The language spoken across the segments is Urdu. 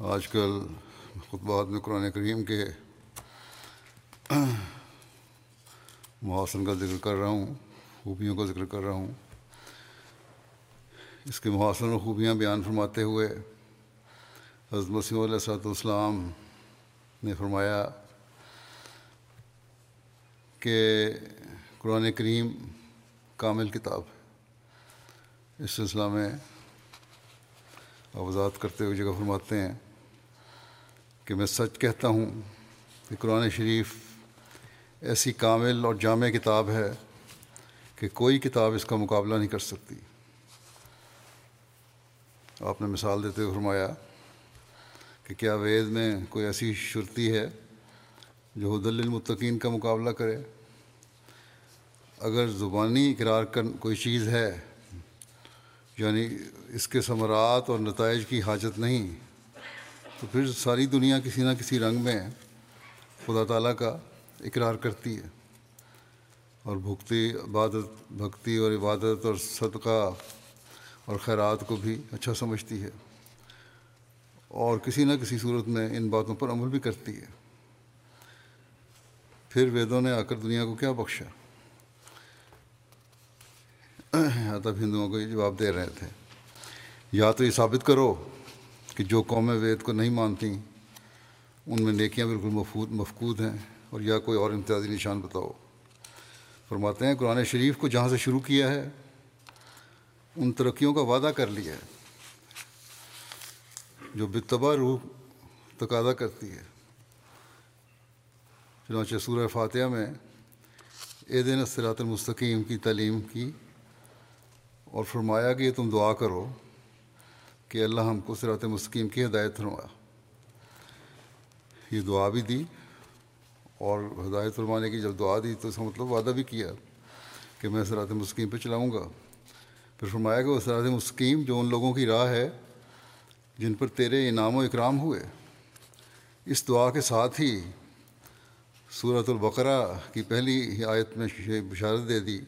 آج کل خطبات میں قرآن کریم کے محاسن کا ذکر کر رہا ہوں، خوبیوں کا ذکر کر رہا ہوں۔ اس کے محاسن و خوبیاں بیان فرماتے ہوئے حضرت مسیم علیہ صاحب السلام نے فرمایا کہ قرآن کریم کامل کتاب ہے۔ اس سلسلہ میں وضاحت کرتے ہوئے جگہ فرماتے ہیں۔ کہ میں سچ کہتا ہوں کہ قرآن شریف ایسی کامل اور جامع کتاب ہے کہ کوئی کتاب اس کا مقابلہ نہیں کر سکتی۔ آپ نے مثال دیتے ہوئے فرمایا کہ کیا وید میں کوئی ایسی شرطی ہے جو حد المتقین کا مقابلہ کرے؟ اگر زبانی اقرار کر کوئی چیز ہے یعنی اس کے ثمرات اور نتائج کی حاجت نہیں تو پھر ساری دنیا کسی نہ کسی رنگ میں خدا تعالیٰ کا اقرار کرتی ہے اور بھکتی، عبادت، بھکتی اور عبادت اور صدقہ اور خیرات کو بھی اچھا سمجھتی ہے اور کسی نہ کسی صورت میں ان باتوں پر عمل بھی کرتی ہے۔ پھر ویدوں نے آ کر دنیا کو کیا بخشا؟ تب ہندوؤں کو یہ جواب دے رہے تھے، یا تو یہ ثابت کرو کہ جو قومیں وید کو نہیں مانتی ان میں نیکیاں بالکل مفقود مفقود ہیں اور یا کوئی اور امتیازی نشان بتاؤ۔ فرماتے ہیں، قرآن شریف کو جہاں سے شروع کیا ہے، ان ترقیوں کا وعدہ کر لیا ہے۔ جو بتبا روح تقاضا کرتی ہے۔ چنانچہ سورہ فاتحہ میں اے دن المستقیم کی تعلیم کی اور فرمایا کہ یہ تم دعا کرو۔ کہ اللہ ہم کو صراط مستقیم کی ہدایت فرمایا۔ یہ دعا بھی دی اور ہدایت فرمانے کی جب دعا دی تو اس کا مطلب وعدہ بھی کیا کہ میں صراط مستقیم پہ چلاؤں گا۔ پھر فرمایا کہ وہ صراط مستقیم جو ان لوگوں کی راہ ہے، جن پر تیرے انعام و اکرام ہوئے۔ اس دعا کے ساتھ ہی صورت البقرہ کی پہلی آیت میں بشارت دے دی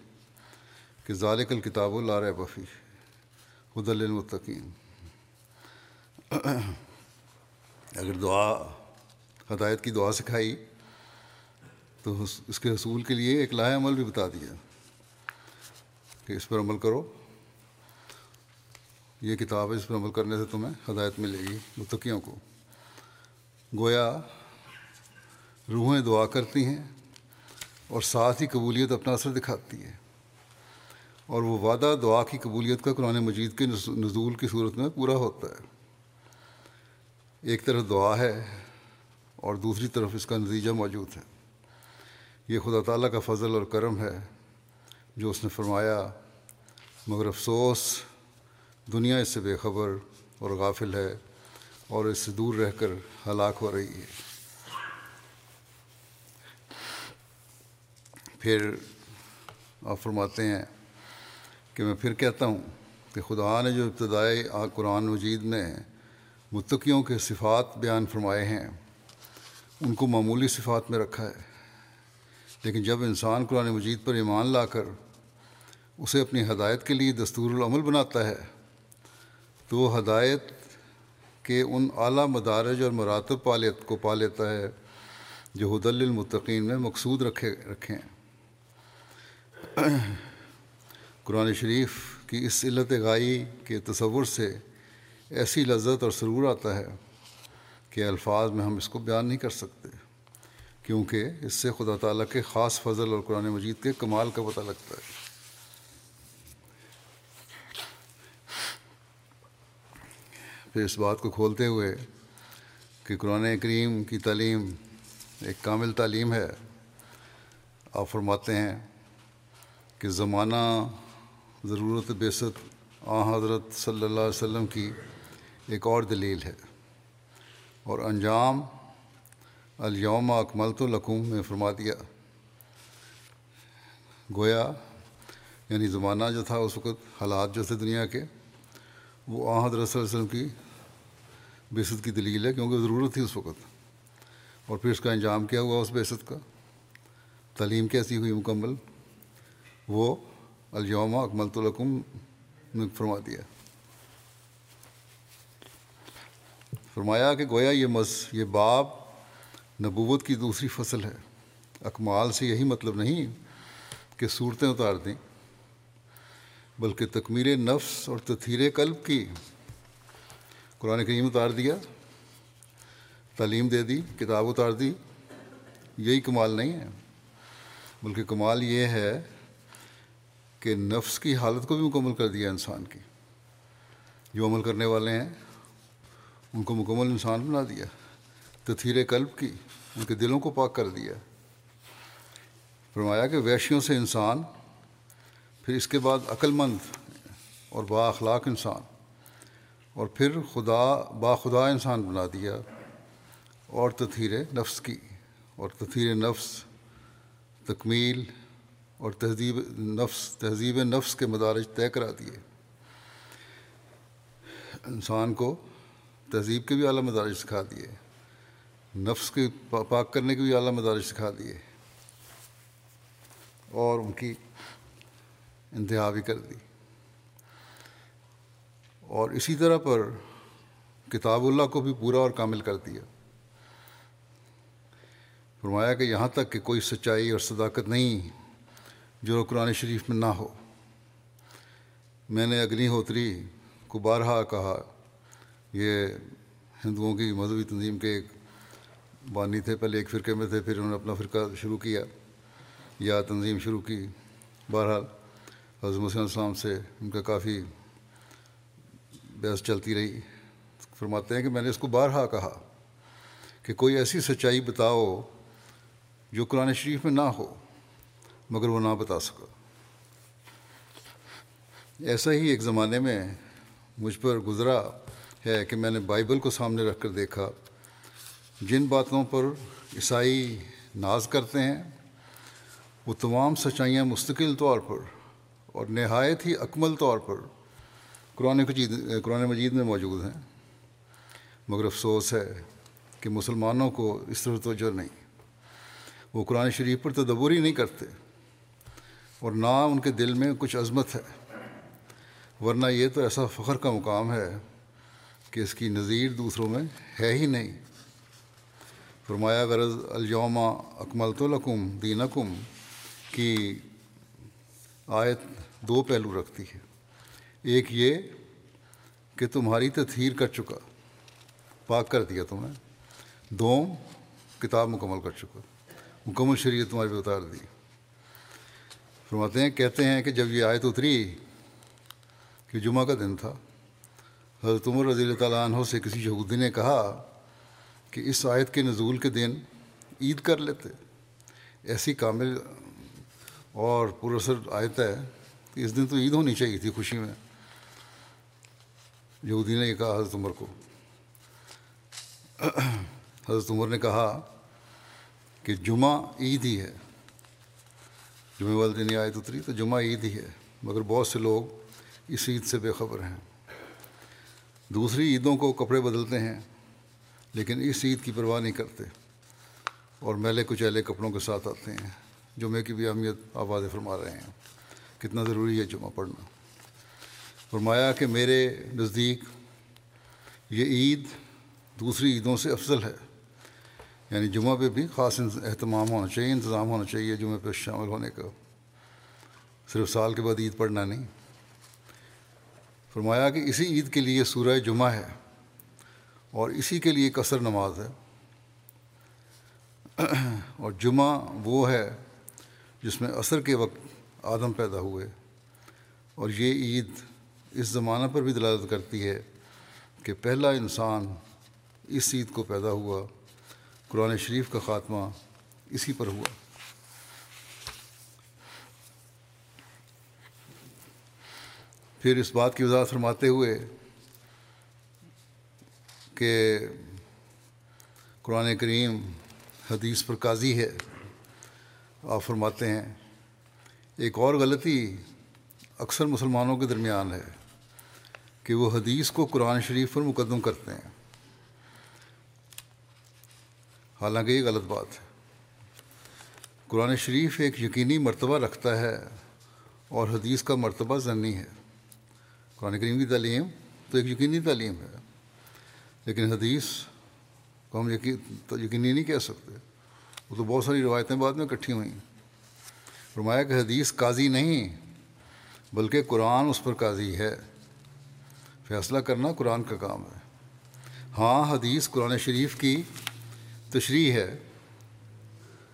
کہ ذالک الکتاب اللہ بفی خد المتقین اگر دعا، ہدایت کی دعا سکھائی، تو اس کے حصول کے لیے ایک لاہ عمل بھی بتا دیا کہ اس پر عمل کرو۔ یہ کتاب ہے اس پر عمل کرنے سے تمہیں ہدایت ملے گی، متقیوں کو۔ گویا، روحیں دعا کرتی ہیں اور ساتھ ہی قبولیت اپنا اثر دکھاتی ہے۔ اور وہ وعدہ دعا کی قبولیت کا قرآن مجید کے نزول کی صورت میں پورا ہوتا ہے۔ ایک طرف دعا ہے اور دوسری طرف اس کا نتیجہ موجود ہے۔ یہ خدا تعالیٰ کا فضل اور کرم ہے جو اس نے فرمایا، مگر افسوس، دنیا اس سے بے خبر اور غافل ہے اور اس سے دور رہ کر ہلاک ہو رہی ہے۔ پھر آپ فرماتے ہیں کہ میں پھر کہتا ہوں کہ خدا نے جو ابتدائی قرآن مجید میں متقیوں کے صفات بیان فرمائے ہیں۔ ان کو معمولی صفات میں رکھا ہے۔ لیکن جب انسان قرآن مجید پر ایمان لا کر اسے اپنی ہدایت کے لیے دستور العمل بناتا ہے، تو وہ ہدایت کے ان اعلیٰ مدارج اور مراتب پالیت کو پا لیتا ہے، جو حد المطقین میں مقصود رکھے رکھے ہیں قرآن شریف کی اس علت غائی کے تصور سے ایسی لذت اور سرور آتا ہے کہ الفاظ میں ہم اس کو بیان نہیں کر سکتے، کیونکہ اس سے خدا تعالیٰ کے خاص فضل اور قرآن مجید کے کمال کا پتہ لگتا ہے۔ پھر اس بات کو کھولتے ہوئے کہ قرآن کریم کی تعلیم ایک کامل تعلیم ہے، آپ فرماتے ہیں کہ زمانہ ضرورت بیست آ حضرت صلی اللہ علیہ وسلم کی ایک اور دلیل ہے۔ اور انجام الیوم اکمل تو لقوم میں فرما دیا۔ گویا یعنی زمانہ جو تھا اس وقت، حالات جو تھے دنیا کے، وہ آ حضرت صلی اللہ علیہ وسلم کی بیست کی دلیل ہے، کیونکہ ضرورت تھی اس وقت۔ اور پھر اس کا انجام کیا ہوا اس بیست کا؟ تعلیم کیسی ہوئی مکمل؟ وہ الیوم اکمل تو لقم نے فرما دیا۔ فرمایا کہ گویا یہ مس، یہ باب نبوت کی دوسری فصل ہے۔ اکمال سے یہی مطلب نہیں کہ صورتیں اتار دیں، بلکہ تکمیل نفس اور تطہیر قلب کی قرآن کریم اتار دیا، تعلیم دے دی، کتاب اتار دی، یہی کمال نہیں ہے۔ بلکہ کمال یہ ہے کہ نفس کی حالت کو بھی مکمل کر دیا انسان کی۔ جو عمل کرنے والے ہیں ان کو مکمل انسان بنا دیا تطہیر قلب کی، ان کے دلوں کو پاک کر دیا۔ فرمایا کہ ویشیوں سے انسان، پھر اس کے بعد عقل مند اور با اخلاق انسان، اور پھر خدا، با خدا انسان بنا دیا۔ اور تطہیر نفس کی، اور تطہیر نفس تکمیل، اور تہذیب نفس تہذیب نفس کے مدارج طے کرا دیے۔ انسان کو تہذیب کے بھی اعلیٰ مدارج سکھا دیے نفس کے پاک کرنے کے بھی اعلیٰ مدارج سکھا دیے اور ان کی انتہا بھی کر دی۔ اور اسی طرح پر کتاب اللہ کو بھی پورا اور کامل کر دیا۔ فرمایا کہ یہاں تک کہ کوئی سچائی اور صداقت نہیں جو قرآن شریف میں نہ ہو۔ میں نے اگنی ہوتری کو بارہا کہا۔ یہ ہندوؤں کی مذہبی تنظیم کے ایک بانی تھے، پہلے ایک فرقے میں تھے، پھر انہوں نے اپنا فرقہ شروع کیا، یا تنظیم شروع کی۔ بہرحال حضرت مسلم السلام سے ان کا کافی بحث چلتی رہی۔ فرماتے ہیں کہ میں نے اس کو بارہا کہا کہ کوئی ایسی سچائی بتاؤ جو قرآن شریف میں نہ ہو، مگر وہ نہ بتا سکا۔ ایسا ہی ایک زمانے میں مجھ پر گزرا ہے کہ میں نے بائبل کو سامنے رکھ کر دیکھا۔ جن باتوں پر عیسائی ناز کرتے ہیں، وہ تمام سچائیاں مستقل طور پر اور نہایت ہی اکمل طور پر قرآن مجید قرآن مجید میں موجود ہیں۔ مگر افسوس ہے کہ مسلمانوں کو اس طرح توجہ نہیں۔ وہ قرآن شریف پر تدبر ہی نہیں کرتے اور نہ ان کے دل میں کچھ عظمت ہے۔ ورنہ یہ تو ایسا فخر کا مقام ہے کہ اس کی نظیر دوسروں میں ہے ہی نہیں۔ فرمایا، غرض الجوم اکمل تو لکم دینکم، کی آیت دو پہلو رکھتی ہے۔ ایک یہ کہ تمہاری تطہیر کر چکا، پاک کر دیا تمہیں دو، کتاب مکمل کر چکا، مکمل شریعت تمہارے پہ اتار دی۔ فرماتے ہیں، کہتے ہیں کہ جب یہ آیت اتری، کہ جمعہ کا دن تھا حضرت عمر رضی اللہ تعالیٰ عنہ سے کسی یہودی نے کہا کہ اس آیت کے نزول کے دن عید کر لیتے، ایسی کامل اور پراثر آیت ہے کہ اس دن تو عید ہونی چاہیے تھی، خوشی میں۔ یہودی نے یہ کہا حضرت عمر کو۔ حضرت عمر نے کہا کہ جمعہ عید ہی ہے۔ جمعہ والدین دن آیت اتری تو جمعہ عید ہی ہے، مگر بہت سے لوگ اس عید سے بے خبر ہیں۔ دوسری عیدوں کو کپڑے بدلتے ہیں، لیکن اس عید کی پرواہ نہیں کرتے۔ اور میلے کچیلے کپڑوں کے ساتھ آتے ہیں۔ جمعے کی بھی اہمیت آپ واضح فرما رہے ہیں۔ کتنا ضروری ہے جمعہ پڑھنا۔ فرمایا کہ میرے نزدیک یہ عید دوسری عیدوں سے افضل ہے۔ یعنی جمعہ پہ بھی خاص اہتمام ہونا چاہیے، انتظام ہونا چاہیے جمعہ پہ شامل ہونے کا۔ صرف سال کے بعد عید پڑھنا نہیں فرمایا کہ اسی عید کے لیے سورہ جمعہ ہے اور اسی کے لیے قصر نماز ہے۔ اور جمعہ وہ ہے جس میں عصر کے وقت آدم پیدا ہوئے۔ اور یہ عید اس زمانہ پر بھی دلالت کرتی ہے کہ پہلا انسان اس عید کو پیدا ہوا، قرآن شریف کا خاتمہ اسی پر ہوا۔ پھر اس بات کی وضاحت فرماتے ہوئے کہ قرآن کریم حدیث پر قاضی ہے، آپ فرماتے ہیں، ایک اور غلطی اکثر مسلمانوں کے درمیان ہے کہ وہ حدیث کو قرآن شریف پر مقدم کرتے ہیں۔ حالانکہ یہ غلط بات ہے۔ قرآن شریف ایک یقینی مرتبہ رکھتا ہے اور حدیث کا مرتبہ ضنی ہے۔ قرآن کریم کی تعلیم تو ایک یقینی تعلیم ہے۔ لیکن حدیث کو ہم یقینی نہیں کہہ سکتے۔ وہ تو بہت ساری روایتیں بعد میں اکٹھی ہوئیں۔ فرمایا کہ حدیث قاضی نہیں، بلکہ قرآن اس پر قاضی ہے۔ فیصلہ کرنا قرآن کا کام ہے۔ ہاں حدیث قرآن شریف کی تشریح ہے۔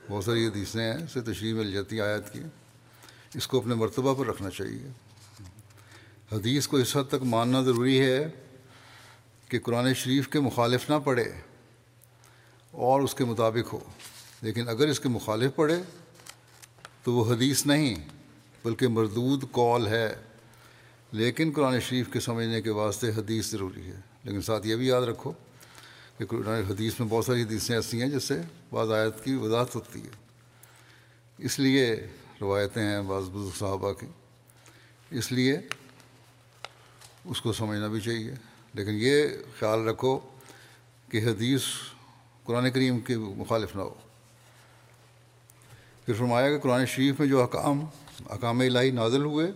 بہت ساری حدیثیں ہیں اسے تشریح مل جاتی آیت کی۔ اس کو اپنے مرتبہ پر رکھنا چاہیے۔ حدیث کو اس حد تک ماننا ضروری ہے کہ قرآن شریف کے مخالف نہ پڑھے اور اس کے مطابق ہو۔ لیکن اگر اس کے مخالف پڑھے تو وہ حدیث نہیں، بلکہ مردود کال ہے۔ لیکن قرآن شریف کے سمجھنے کے واسطے حدیث ضروری ہے۔ لیکن ساتھ یہ بھی یاد رکھو کہ قرآن حدیث میں بہت ساری حدیثیں ایسی ہیں جس سے بعض آیت کی وضاحت ہوتی ہے۔ اس لیے روایتیں ہیں بعض بزرگ صحابہ کی۔ اس لیے اس کو سمجھنا بھی چاہیے۔ لیکن یہ خیال رکھو کہ حدیث قرآن کریم کے مخالف نہ ہو۔ پھر فرمایا کہ قرآن شریف میں جو حکام حکام الہی نازل ہوئے،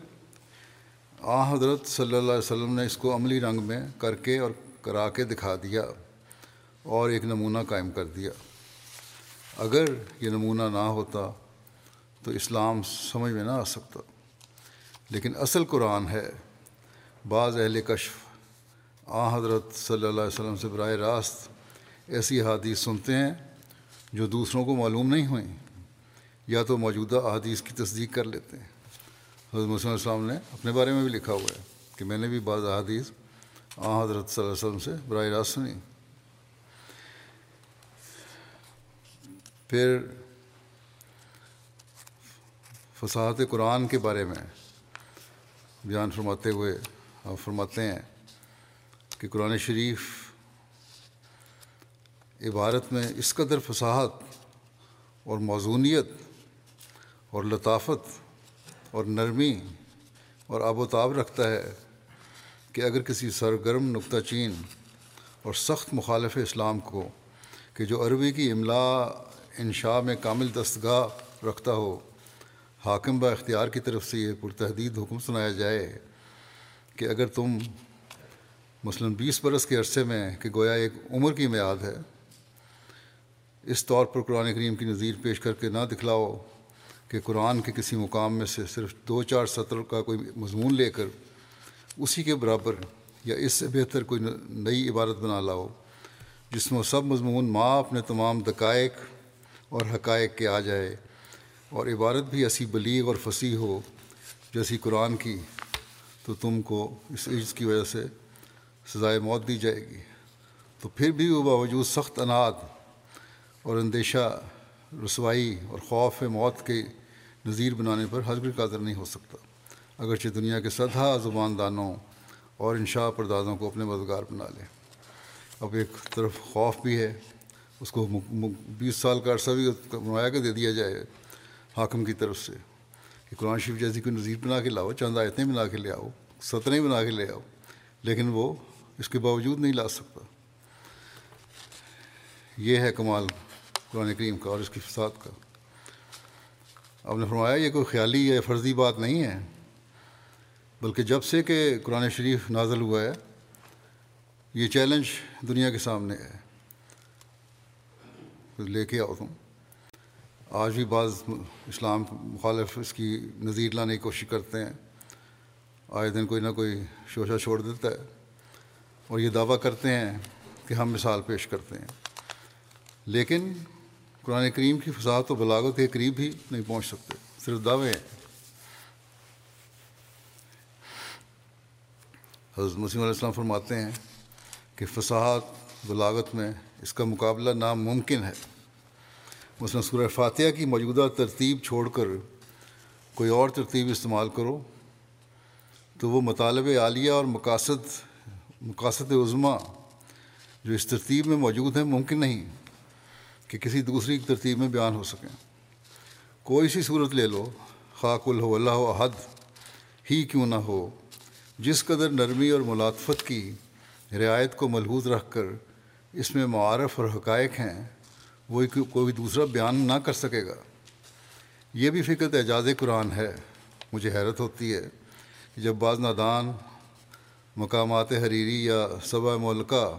آ حضرت صلی اللہ علیہ وسلم نے اس کو عملی رنگ میں کر کے اور کرا کے دکھا دیا اور ایک نمونہ قائم کر دیا۔ اگر یہ نمونہ نہ ہوتا تو اسلام سمجھ میں نہ آ سکتا۔ لیکن اصل قرآن ہے۔ بعض اہل کشف، آ حضرت صلی اللہ علیہ وسلم سے براہ راست ایسی حادیث سنتے ہیں جو دوسروں کو معلوم نہیں ہوئیں۔ یا تو موجودہ احادیث کی تصدیق کر لیتے ہیں۔ حضرت مسلم السلام نے اپنے بارے میں بھی لکھا ہوا ہے کہ میں نے بھی بعض احادیث آ حضرت صلی اللہ علیہ وسلم سے براہ راست سنی۔ پھر فصاحت قرآن کے بارے میں بیان فرماتے ہوئے آپ فرماتے ہیں کہ قرآن شریف عبارت میں اس قدر فصاحت اور موزونیت اور لطافت اور نرمی اور آب و تاب رکھتا ہے کہ اگر کسی سرگرم نقطہ چین اور سخت مخالف اسلام کو کہ جو عربی کی املا انشاء میں کامل دستگاہ رکھتا ہو، حاکم با اختیار کی طرف سے یہ پرتحدید حکم سنایا جائے کہ اگر تم مثلاً بیس برس کے عرصے میں کہ گویا ایک عمر کی میعاد ہے، اس طور پر قرآن کریم کی نظیر پیش کر کے نہ دکھلاؤ کہ قرآن کے کسی مقام میں سے صرف دو چار سطر کا کوئی مضمون لے کر اسی کے برابر یا اس سے بہتر کوئی نئی عبارت بنا لاؤ، جس میں سب مضمون ماں اپنے تمام دقائق اور حقائق کے آ جائے اور عبارت بھی ایسی بلیغ اور فصیح ہو جیسی قرآن کی تو تم کو اس عز کی وجہ سے سزائے موت دی جائے گی۔ تو پھر بھی وہ باوجود سخت انعد اور اندیشہ، رسوائی اور خوف موت کے نظیر بنانے پر حضر قادر نہیں ہو سکتا۔ اگرچہ دنیا کے سدھا زبان دانوں اور انشاء پردازوں کو اپنے مددگار بنا لیں اب ایک طرف خوف بھی ہے، اس کو بیس سال کا عرصہ بھی نمایاں کے دے دیا جائے حاکم کی طرف سے۔ کہ قرآن شریف جیسی کوئی نظیر بنا کے لاؤ، چند آیتیں بنا کے لے آؤ ستریں بنا کے لے آؤ، لیکن وہ اس کے باوجود نہیں لا سکتا۔ یہ ہے کمال قرآن کریم کا اور اس کی فساد کا۔ آپ نے فرمایا یہ کوئی خیالی یا فرضی بات نہیں ہے، بلکہ جب سے کہ قرآن شریف نازل ہوا ہے، یہ چیلنج دنیا کے سامنے ہے۔ لے کے آؤ تم۔ آج بھی بعض اسلام مخالف اس کی نظیر لانے کی کوشش کرتے ہیں۔ آئے دن کوئی نہ کوئی شوشہ چھوڑ دیتا ہے۔ اور یہ دعویٰ کرتے ہیں کہ ہم مثال پیش کرتے ہیں۔ لیکن قرآن کریم کی فضاحت و بلاغت کے قریب بھی نہیں پہنچ سکتے۔ صرف دعوے ہیں۔ حضرت مسیم علیہ السلام فرماتے ہیں کہ فصاحت بلاغت میں اس کا مقابلہ ناممکن ہے۔ مثلاً سورہ فاتحہ کی موجودہ ترتیب چھوڑ کر کوئی اور ترتیب استعمال کرو، تو وہ مطالب عالیہ اور مقاصد مقاصد عظما جو اس ترتیب میں موجود ہیں ممکن نہیں کہ کسی دوسری ترتیب میں بیان ہو سکیں۔ کوئی سی صورت لے لو، خاک الح اللہ حد ہی کیوں نہ ہو، جس قدر نرمی اور ملاطفت کی رعایت کو ملحوظ رکھ کر اس میں معارف اور حقائق ہیں۔ وہ کوئی دوسرا بیان نہ کر سکے گا۔ یہ بھی فکر اعجاز قرآن ہے۔ مجھے حیرت ہوتی ہے کہ جب بعض نادان مقامات حریری یا صبح ملکہ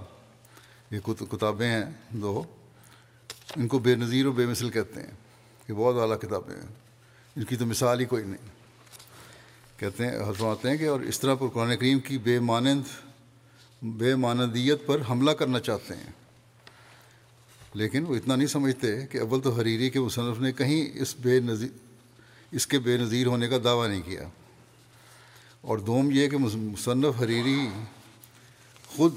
یہ کتابیں ہیں، دو، ان کو بے نظیر و بے مثل کہتے ہیں کہ بہت اعلیٰ کتابیں ہیں۔ ان کی تو مثال ہی کوئی نہیں۔ کہتے ہیں حضرات ہیں کہ اور اس طرح پر قرآن کریم کی بے مانند بے مانندیت پر حملہ کرنا چاہتے ہیں۔ لیکن وہ اتنا نہیں سمجھتے کہ اول تو حریری کے مصنف نے کہیں اس بے نظیر اس کے بے نظیر ہونے کا دعویٰ نہیں کیا۔ اور دوم یہ کہ مصنف حریری خود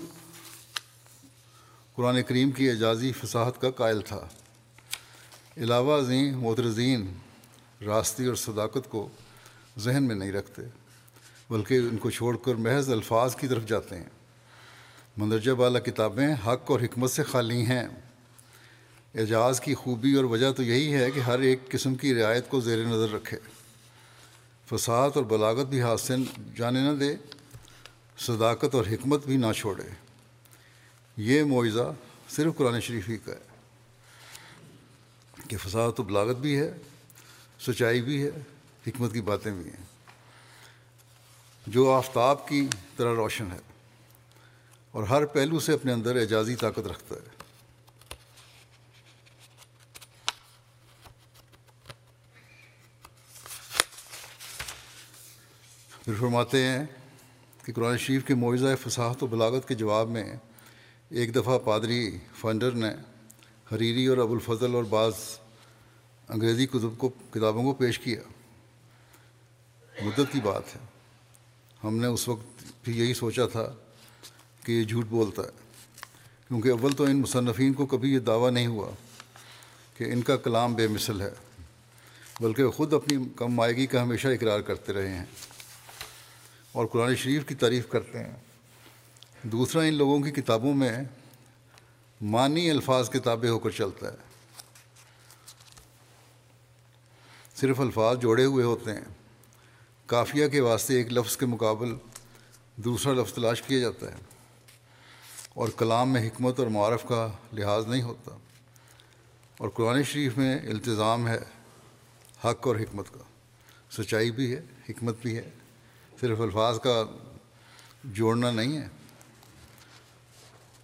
قرآن کریم کی اعجازی فصاحت کا قائل تھا۔ علاوہ ازیں مترزین راستی اور صداقت کو ذہن میں نہیں رکھتے، بلکہ ان کو چھوڑ کر محض الفاظ کی طرف جاتے ہیں۔ مندرجہ والا کتابیں حق اور حکمت سے خالی ہیں۔ اعجاز کی خوبی اور وجہ تو یہی ہے کہ ہر ایک قسم کی رعایت کو زیر نظر رکھے۔ فساد اور بلاغت بھی ہاتھ سے جانے نہ دے، صداقت اور حکمت بھی نہ چھوڑے۔ یہ معاوضہ صرف قرآن شریف ہی کا ہے۔ کہ فساد و بلاغت بھی ہے، سچائی بھی ہے، حکمت کی باتیں بھی ہیں۔ جو آفتاب کی طرح روشن ہے اور ہر پہلو سے اپنے اندر اعجازی طاقت رکھتا ہے۔ پھر فرماتے ہیں کہ قرآن شریف کے معاوضہ فصاحت و بلاغت کے جواب میں ایک دفعہ پادری فنڈر نے حریری اور ابوالفضل اور بعض انگریزی کتب کو کتابوں کو پیش کیا۔ مدت کی بات ہے۔ ہم نے اس وقت بھی یہی سوچا تھا کہ یہ جھوٹ بولتا ہے۔ کیونکہ اول تو ان مصنفین کو کبھی یہ دعویٰ نہیں ہوا کہ ان کا کلام بے مثل ہے، بلکہ خود اپنی کم مائگی کا ہمیشہ اقرار کرتے رہے ہیں۔ اور قرآن شریف کی تعریف کرتے ہیں۔ دوسرا ان لوگوں کی کتابوں میں معنی الفاظ کتابیں ہو کر چلتا ہے۔ صرف الفاظ جوڑے ہوئے ہوتے ہیں۔ کافیہ کے واسطے ایک لفظ کے مقابل دوسرا لفظ تلاش کیا جاتا ہے۔ اور کلام میں حکمت اور معرف کا لحاظ نہیں ہوتا۔ اور قرآن شریف میں التظام ہے حق اور حکمت کا۔ سچائی بھی ہے، حکمت بھی ہے۔ صرف الفاظ کا جوڑنا نہیں ہے۔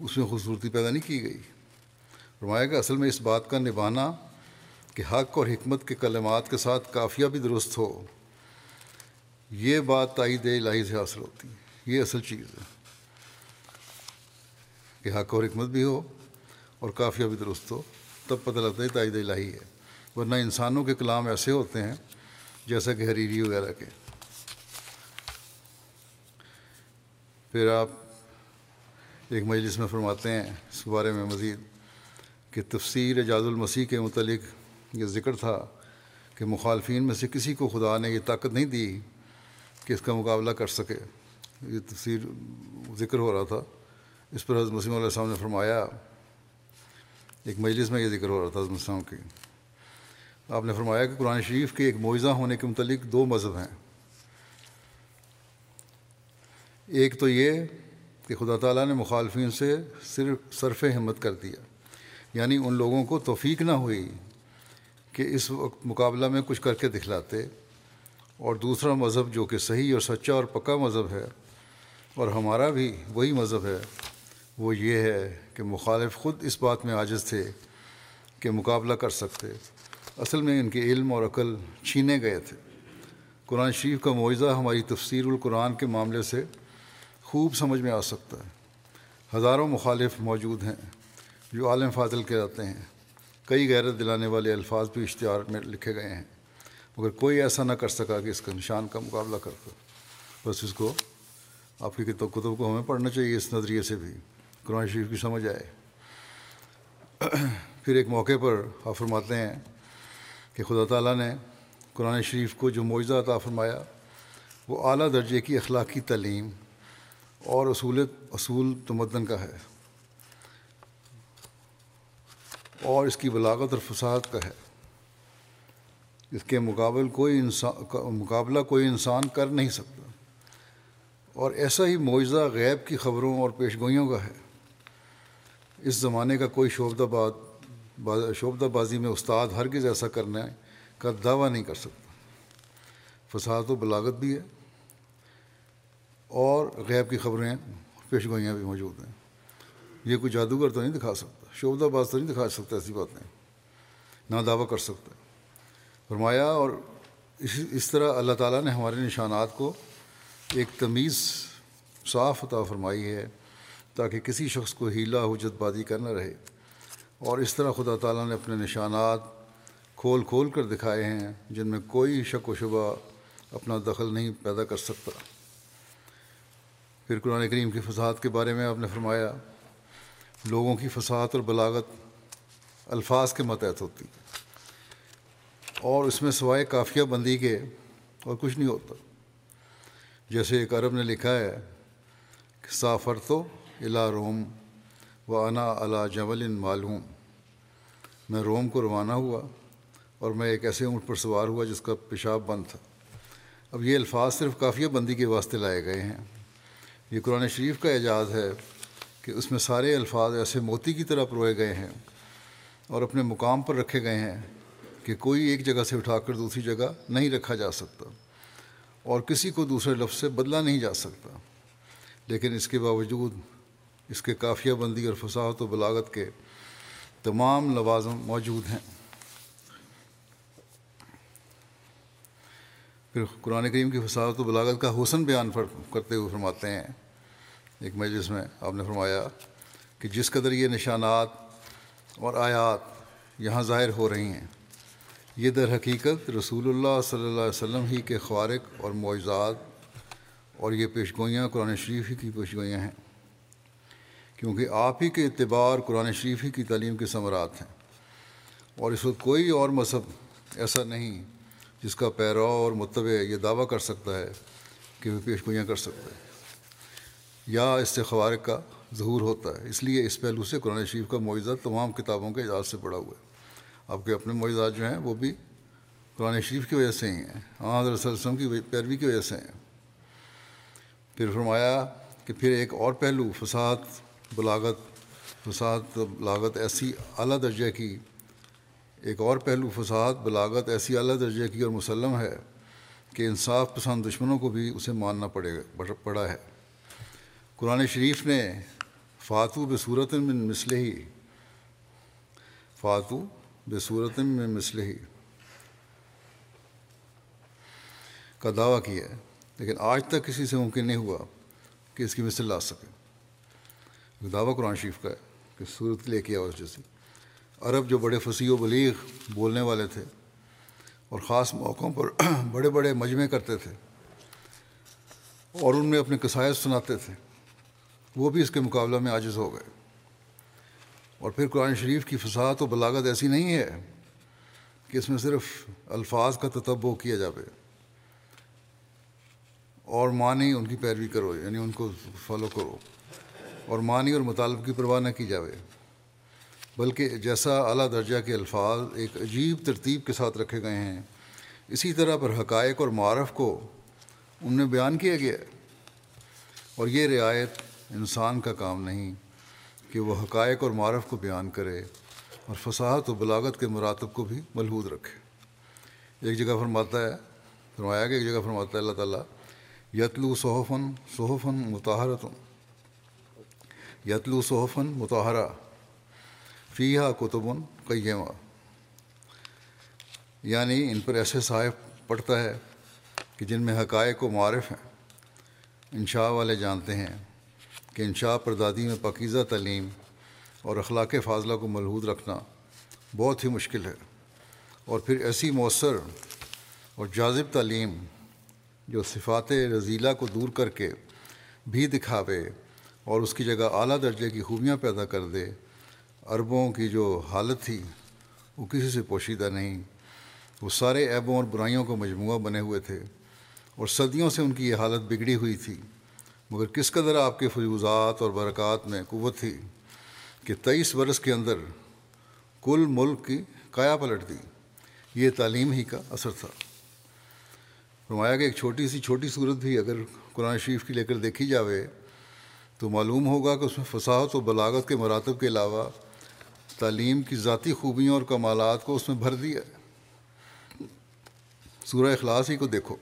اس میں خوبصورتی پیدا نہیں کی گئی۔ فرمایا کہ اصل میں اس بات کا نبھانا کہ حق اور حکمت کے کلمات کے ساتھ کافیہ بھی درست ہو، یہ بات تائید الہی سے حاصل ہوتی ہے۔ یہ اصل چیز ہے۔ کہ حق اور حکمت بھی ہو اور کافیہ بھی درست ہو، تب پتہ لگتا ہے تائید الہی ہے۔ ورنہ انسانوں کے کلام ایسے ہوتے ہیں جیسا کہ حریری وغیرہ کے۔ پھر آپ ایک مجلس میں فرماتے ہیں اس بارے میں مزید کہ تفسیر اجاز المسیح کے متعلق یہ ذکر تھا کہ مخالفین میں سے کسی کو خدا نے یہ طاقت نہیں دی کہ اس کا مقابلہ کر سکے۔ یہ تفسیر ذکر ہو رہا تھا۔ اس پر حضرت مسیم علیہ السلام نے فرمایا، ایک مجلس میں یہ ذکر ہو رہا تھا حضرت السلام کی۔ آپ نے فرمایا کہ قرآن شریف کے ایک معاوضہ ہونے کے متعلق دو مذہب ہیں۔ ایک تو یہ کہ خدا تعالیٰ نے مخالفین سے صرف صرف ہمت کر دیا۔ یعنی ان لوگوں کو توفیق نہ ہوئی کہ اس وقت مقابلہ میں کچھ کر کے دکھلاتے۔ اور دوسرا مذہب جو کہ صحیح اور سچا اور پکا مذہب ہے، اور ہمارا بھی وہی مذہب ہے، وہ یہ ہے کہ مخالف خود اس بات میں عاجز تھے کہ مقابلہ کر سکتے۔ اصل میں ان کے علم اور عقل چھینے گئے تھے۔ قرآن شریف کا معاوضہ ہماری تفسیر القرآن کے معاملے سے خوب سمجھ میں آ سکتا ہے۔ ہزاروں مخالف موجود ہیں جو عالم فاضل کے ہیں۔ کئی غیرت دلانے والے الفاظ بھی اشتہار میں لکھے گئے ہیں۔ مگر کوئی ایسا نہ کر سکا کہ اس کا نشان کا مقابلہ کرتا بس اس کو آپ کی کتب کتب کو ہمیں پڑھنا چاہیے اس نظریے سے بھی۔ قرآن شریف کی سمجھ آئے۔ پھر ایک موقع پر آپ فرماتے ہیں کہ خدا تعالیٰ نے قرآن شریف کو جو معجزہ عطا فرمایا، وہ اعلیٰ درجے کی اخلاقی تعلیم اور اصول اصول تمدن کا ہے۔ اور اس کی بلاغت اور فساد کا ہے۔ اس کے مقابل کوئی انسان مقابلہ کوئی انسان کر نہیں سکتا۔ اور ایسا ہی معجزہ غیب کی خبروں اور پیش گوئیوں کا ہے۔ اس زمانے کا کوئی شعبدہ باد شعبدہ بازی میں استاد ہرگز ایسا کرنے کا دعویٰ نہیں کر سکتا۔ فساد و بلاغت بھی ہے۔ اور غیب کی خبریں، پیش گوئیاں بھی موجود ہیں۔ یہ کوئی جادوگر تو نہیں دکھا سکتا، شعبدہ باز تو نہیں دکھا سکتا ایسی باتیں نہ دعویٰ کر سکتا۔ فرمایا، اور اس اس طرح اللہ تعالیٰ نے ہمارے نشانات کو ایک تمیز صاف عطا فرمائی ہے، تاکہ کسی شخص کو ہیلا حجت بازی کرنا رہے۔ اور اس طرح خدا تعالیٰ نے اپنے نشانات کھول کھول کر دکھائے ہیں، جن میں کوئی شک و شبہ اپنا دخل نہیں پیدا کر سکتا۔ پھر قرآن کریم کی فساد کے بارے میں آپ نے فرمایا، لوگوں کی فساد اور بلاغت الفاظ کے متحد ہوتی۔ اور اس میں سوائے کافیہ بندی کے اور کچھ نہیں ہوتا۔ جیسے ایک عرب نے لکھا ہے کہ سافر تو الا روم و انا علا جمل معلوم۔ میں روم کو روانہ ہوا اور میں ایک ایسے اونٹ پر سوار ہوا جس کا پیشاب بند تھا۔ اب یہ الفاظ صرف کافیہ بندی کے واسطے لائے گئے ہیں۔ یہ قرآن شریف کا اعجاز ہے کہ اس میں سارے الفاظ ایسے موتی کی طرح پروئے گئے ہیں اور اپنے مقام پر رکھے گئے ہیں کہ کوئی ایک جگہ سے اٹھا کر دوسری جگہ نہیں رکھا جا سکتا اور کسی کو دوسرے لفظ سے بدلا نہیں جا سکتا۔ لیکن اس کے باوجود اس کے کافیہ بندی اور فصاحت و بلاغت کے تمام لوازم موجود ہیں۔ پھر قرآن کریم کی فصاحت و بلاغت کا حسن بیان کرتے ہوئے فرماتے ہیں ایک مجلس میں آپ نے فرمایا کہ جس قدر یہ نشانات اور آیات یہاں ظاہر ہو رہی ہیں، یہ در حقیقت رسول اللہ صلی اللہ علیہ وسلم ہی کے خوارق اور معجزات اور یہ پیشگوئیاں قرآن شریف ہی کی پیشگوئیاں ہیں۔ کیونکہ آپ ہی کے اعتبار قرآن شریف ہی کی تعلیم کے ثمرات ہیں۔ اور اس وقت کوئی اور مذہب ایسا نہیں جس کا پیرو اور متبع یہ دعویٰ کر سکتا ہے کہ وہ پیشگوئیاں کر سکتا ہے۔ یا اس سے خوارق کا ظہور ہوتا ہے۔ اس لیے اس پہلو سے قرآن شریف کا معجزہ تمام کتابوں کے اعجاز سے پڑا ہوا ہے۔ آپ کے اپنے معجزات جو ہیں وہ بھی قرآن شریف کی وجہ سے ہی ہیں۔ ہاں حضرت وسلم کی پیروی کی وجہ سے ہیں۔ پھر فرمایا کہ پھر ایک اور پہلو، فساد، بلاغت فساد، بلاغت ایسی اعلیٰ درجے کی۔ ایک اور پہلو، فساد، بلاغت ایسی اعلیٰ درجے کی اور مسلم ہے کہ انصاف پسند دشمنوں کو بھی اسے ماننا پڑے پڑا ہے۔ قرآن شریف نے فاتو بصورت میں مسل ہی فاتو بصورت میں مسل ہی کا دعویٰ کیا ہے، لیکن آج تک کسی سے ممکن نہیں ہوا کہ اس کی مثل لا سکے۔ دعویٰ قرآن شریف کا ہے کہ صورت لے کے آواز جیسی۔ عرب جو بڑے فصیح و بلیغ بولنے والے تھے اور خاص موقعوں پر بڑے بڑے مجمع کرتے تھے اور ان میں اپنے قصائد سناتے تھے۔ وہ بھی اس کے مقابلہ میں عاجز ہو گئے۔ اور پھر قرآن شریف کی فساد و بلاغت ایسی نہیں ہے کہ اس میں صرف الفاظ کا تتبع کیا جاوے اور معنی ان کی پیروی کرو یعنی ان کو فالو کرو۔ اور معنی اور مطالب کی پرواہ نہ کی جاوے، بلکہ جیسا اعلیٰ درجہ کے الفاظ ایک عجیب ترتیب کے ساتھ رکھے گئے ہیں، اسی طرح پر حقائق اور معرف کو ان میں بیان کیا گیا ہے۔ اور یہ رعایت انسان کا کام نہیں کہ وہ حقائق اور معرف کو بیان کرے اور فصاحت و بلاغت کے مراتب کو بھی ملحوظ رکھے۔ ایک جگہ فرماتا ہے، فرمایا کہ ایک جگہ فرماتا ہے، اللہ تعالیٰ، یتلو صحفن صحفن متحرت یتلو صحفن متحرہ فیحہ کتبن قیمہ۔ یعنی ان پر ایسے صاحب پڑھتا ہے کہ جن میں حقائق و معارف ہیں، انشاء والے جانتے ہیں۔ کہ انشاء پردادی میں پاکیزہ تعلیم اور اخلاق فاضلہ کو ملحوظ رکھنا بہت ہی مشکل ہے۔ اور پھر ایسی مؤثر اور جازب تعلیم جو صفات رضیلہ کو دور کر کے بھی دکھاوے اور اس کی جگہ اعلیٰ درجے کی خوبیاں پیدا کر دے، عربوں کی جو حالت تھی وہ کسی سے پوشیدہ نہیں۔ وہ سارے عیبوں اور برائیوں کو مجموعہ بنے ہوئے تھے اور صدیوں سے ان کی یہ حالت بگڑی ہوئی تھی۔ مگر کس قدر آپ کے فیوزات اور برکات میں قوت تھی کہ تیئیس برس کے اندر کل ملک کی کایا پلٹ دی، یہ تعلیم ہی کا اثر تھا۔ فرمایا کہ ایک چھوٹی سی چھوٹی صورت بھی اگر قرآن شریف کی لے کر دیکھی جاوے تو معلوم ہوگا کہ اس میں فصاحت و بلاغت کے مراتب کے علاوہ تعلیم کی ذاتی خوبیوں اور کمالات کو اس میں بھر دیا۔ سورہ اخلاص ہی کو دیکھو۔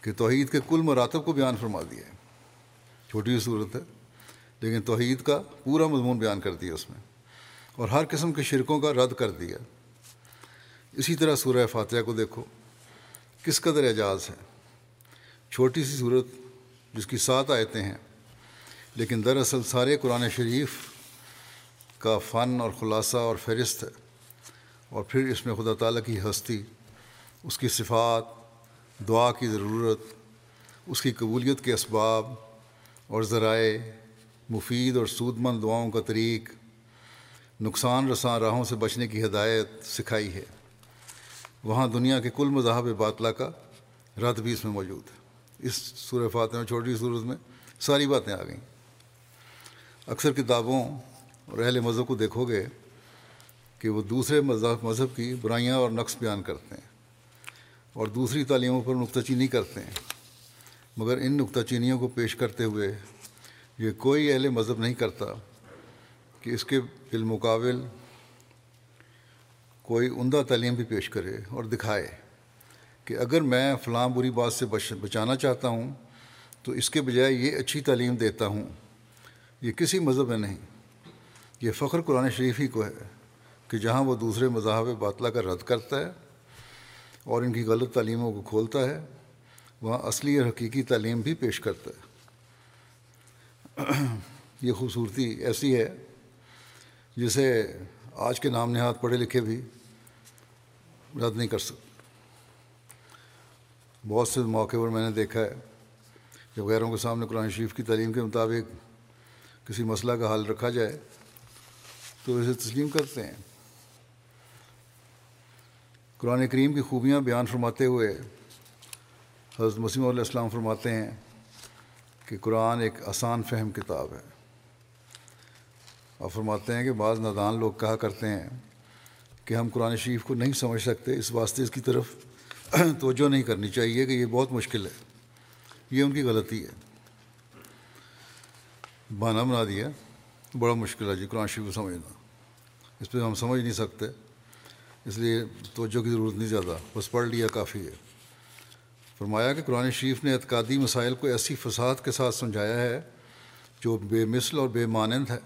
کہ توحید کے کل مراتب کو بیان فرما دیا ہے۔ چھوٹی سی صورت ہے، لیکن توحید کا پورا مضمون بیان کر دیا اس میں۔ اور ہر قسم کے شرکوں کا رد کر دیا۔ اسی طرح سورہ فاتحہ کو دیکھو، کس قدر اعجاز ہے۔ چھوٹی سی صورت جس کی سات آیتیں ہیں، لیکن دراصل سارے قرآن شریف کا فن اور خلاصہ اور فہرست ہے۔ اور پھر اس میں خدا تعالیٰ کی ہستی، اس کی صفات دعا کی ضرورت، اس کی قبولیت کے اسباب اور ذرائع، مفید اور سود مند دعاؤں کا طریق، نقصان رساں راہوں سے بچنے کی ہدایت سکھائی ہے۔ وہاں دنیا کے کل مذاہب باطلا کا رد بھی اس میں موجود ہے۔ اس سورہ فاتح میں چھوٹی صورت میں ساری باتیں آ گئیں۔ اکثر کتابوں اور اہل مذہب کو دیکھو گے کہ وہ دوسرے مذہب مذہب کی برائیاں اور نقص بیان کرتے ہیں۔ اور دوسری تعلیموں پر نکتہ چینی کرتے ہیں۔ مگر ان نکتہ چینیوں کو پیش کرتے ہوئے یہ کوئی اہل مذہب نہیں کرتا کہ اس کے بالمقابل کوئی عمدہ تعلیم بھی پیش کرے اور دکھائے کہ اگر میں فلاں بری بات سے بچانا چاہتا ہوں تو اس کے بجائے یہ اچھی تعلیم دیتا ہوں۔ یہ کسی مذہب میں نہیں۔ یہ فخر قرآن شریف ہی کو ہے کہ جہاں وہ دوسرے مذاہب باطلا کا رد کرتا ہے اور ان کی غلط تعلیموں کو کھولتا ہے، وہاں اصلی اور حقیقی تعلیم بھی پیش کرتا ہے۔ یہ خوبصورتی ایسی ہے جسے آج کے نام نہاد پڑھے لکھے بھی رد نہیں کر سکتے۔ بہت سے موقع پر میں نے دیکھا ہے، جب غیروں کے سامنے قرآن شریف کی تعلیم کے مطابق کسی مسئلہ کا حل رکھا جائے تو اسے تسلیم کرتے ہیں۔ قرآن کریم کی خوبیاں بیان فرماتے ہوئے حضرت مسیم علیہ السلام فرماتے ہیں کہ قرآن ایک آسان فہم کتاب ہے۔ اور فرماتے ہیں کہ بعض نادان لوگ کہا کرتے ہیں کہ ہم قرآن شریف کو نہیں سمجھ سکتے، اس واسطے اس کی طرف توجہ نہیں کرنی چاہیے کہ یہ بہت مشکل ہے۔ یہ ان کی غلطی ہے۔ بہانہ بنا دیا، بڑا مشکل ہے جی قرآن شریف کو سمجھنا۔ اس پہ ہم سمجھ نہیں سکتے۔ اس لیے توجہ کی ضرورت نہیں زیادہ، بس پڑھ لیا کافی ہے۔ فرمایا کہ قرآن شریف نے اعتقادی مسائل کو ایسی فساد کے ساتھ سمجھایا ہے جو بے مثل اور بے مانند ہے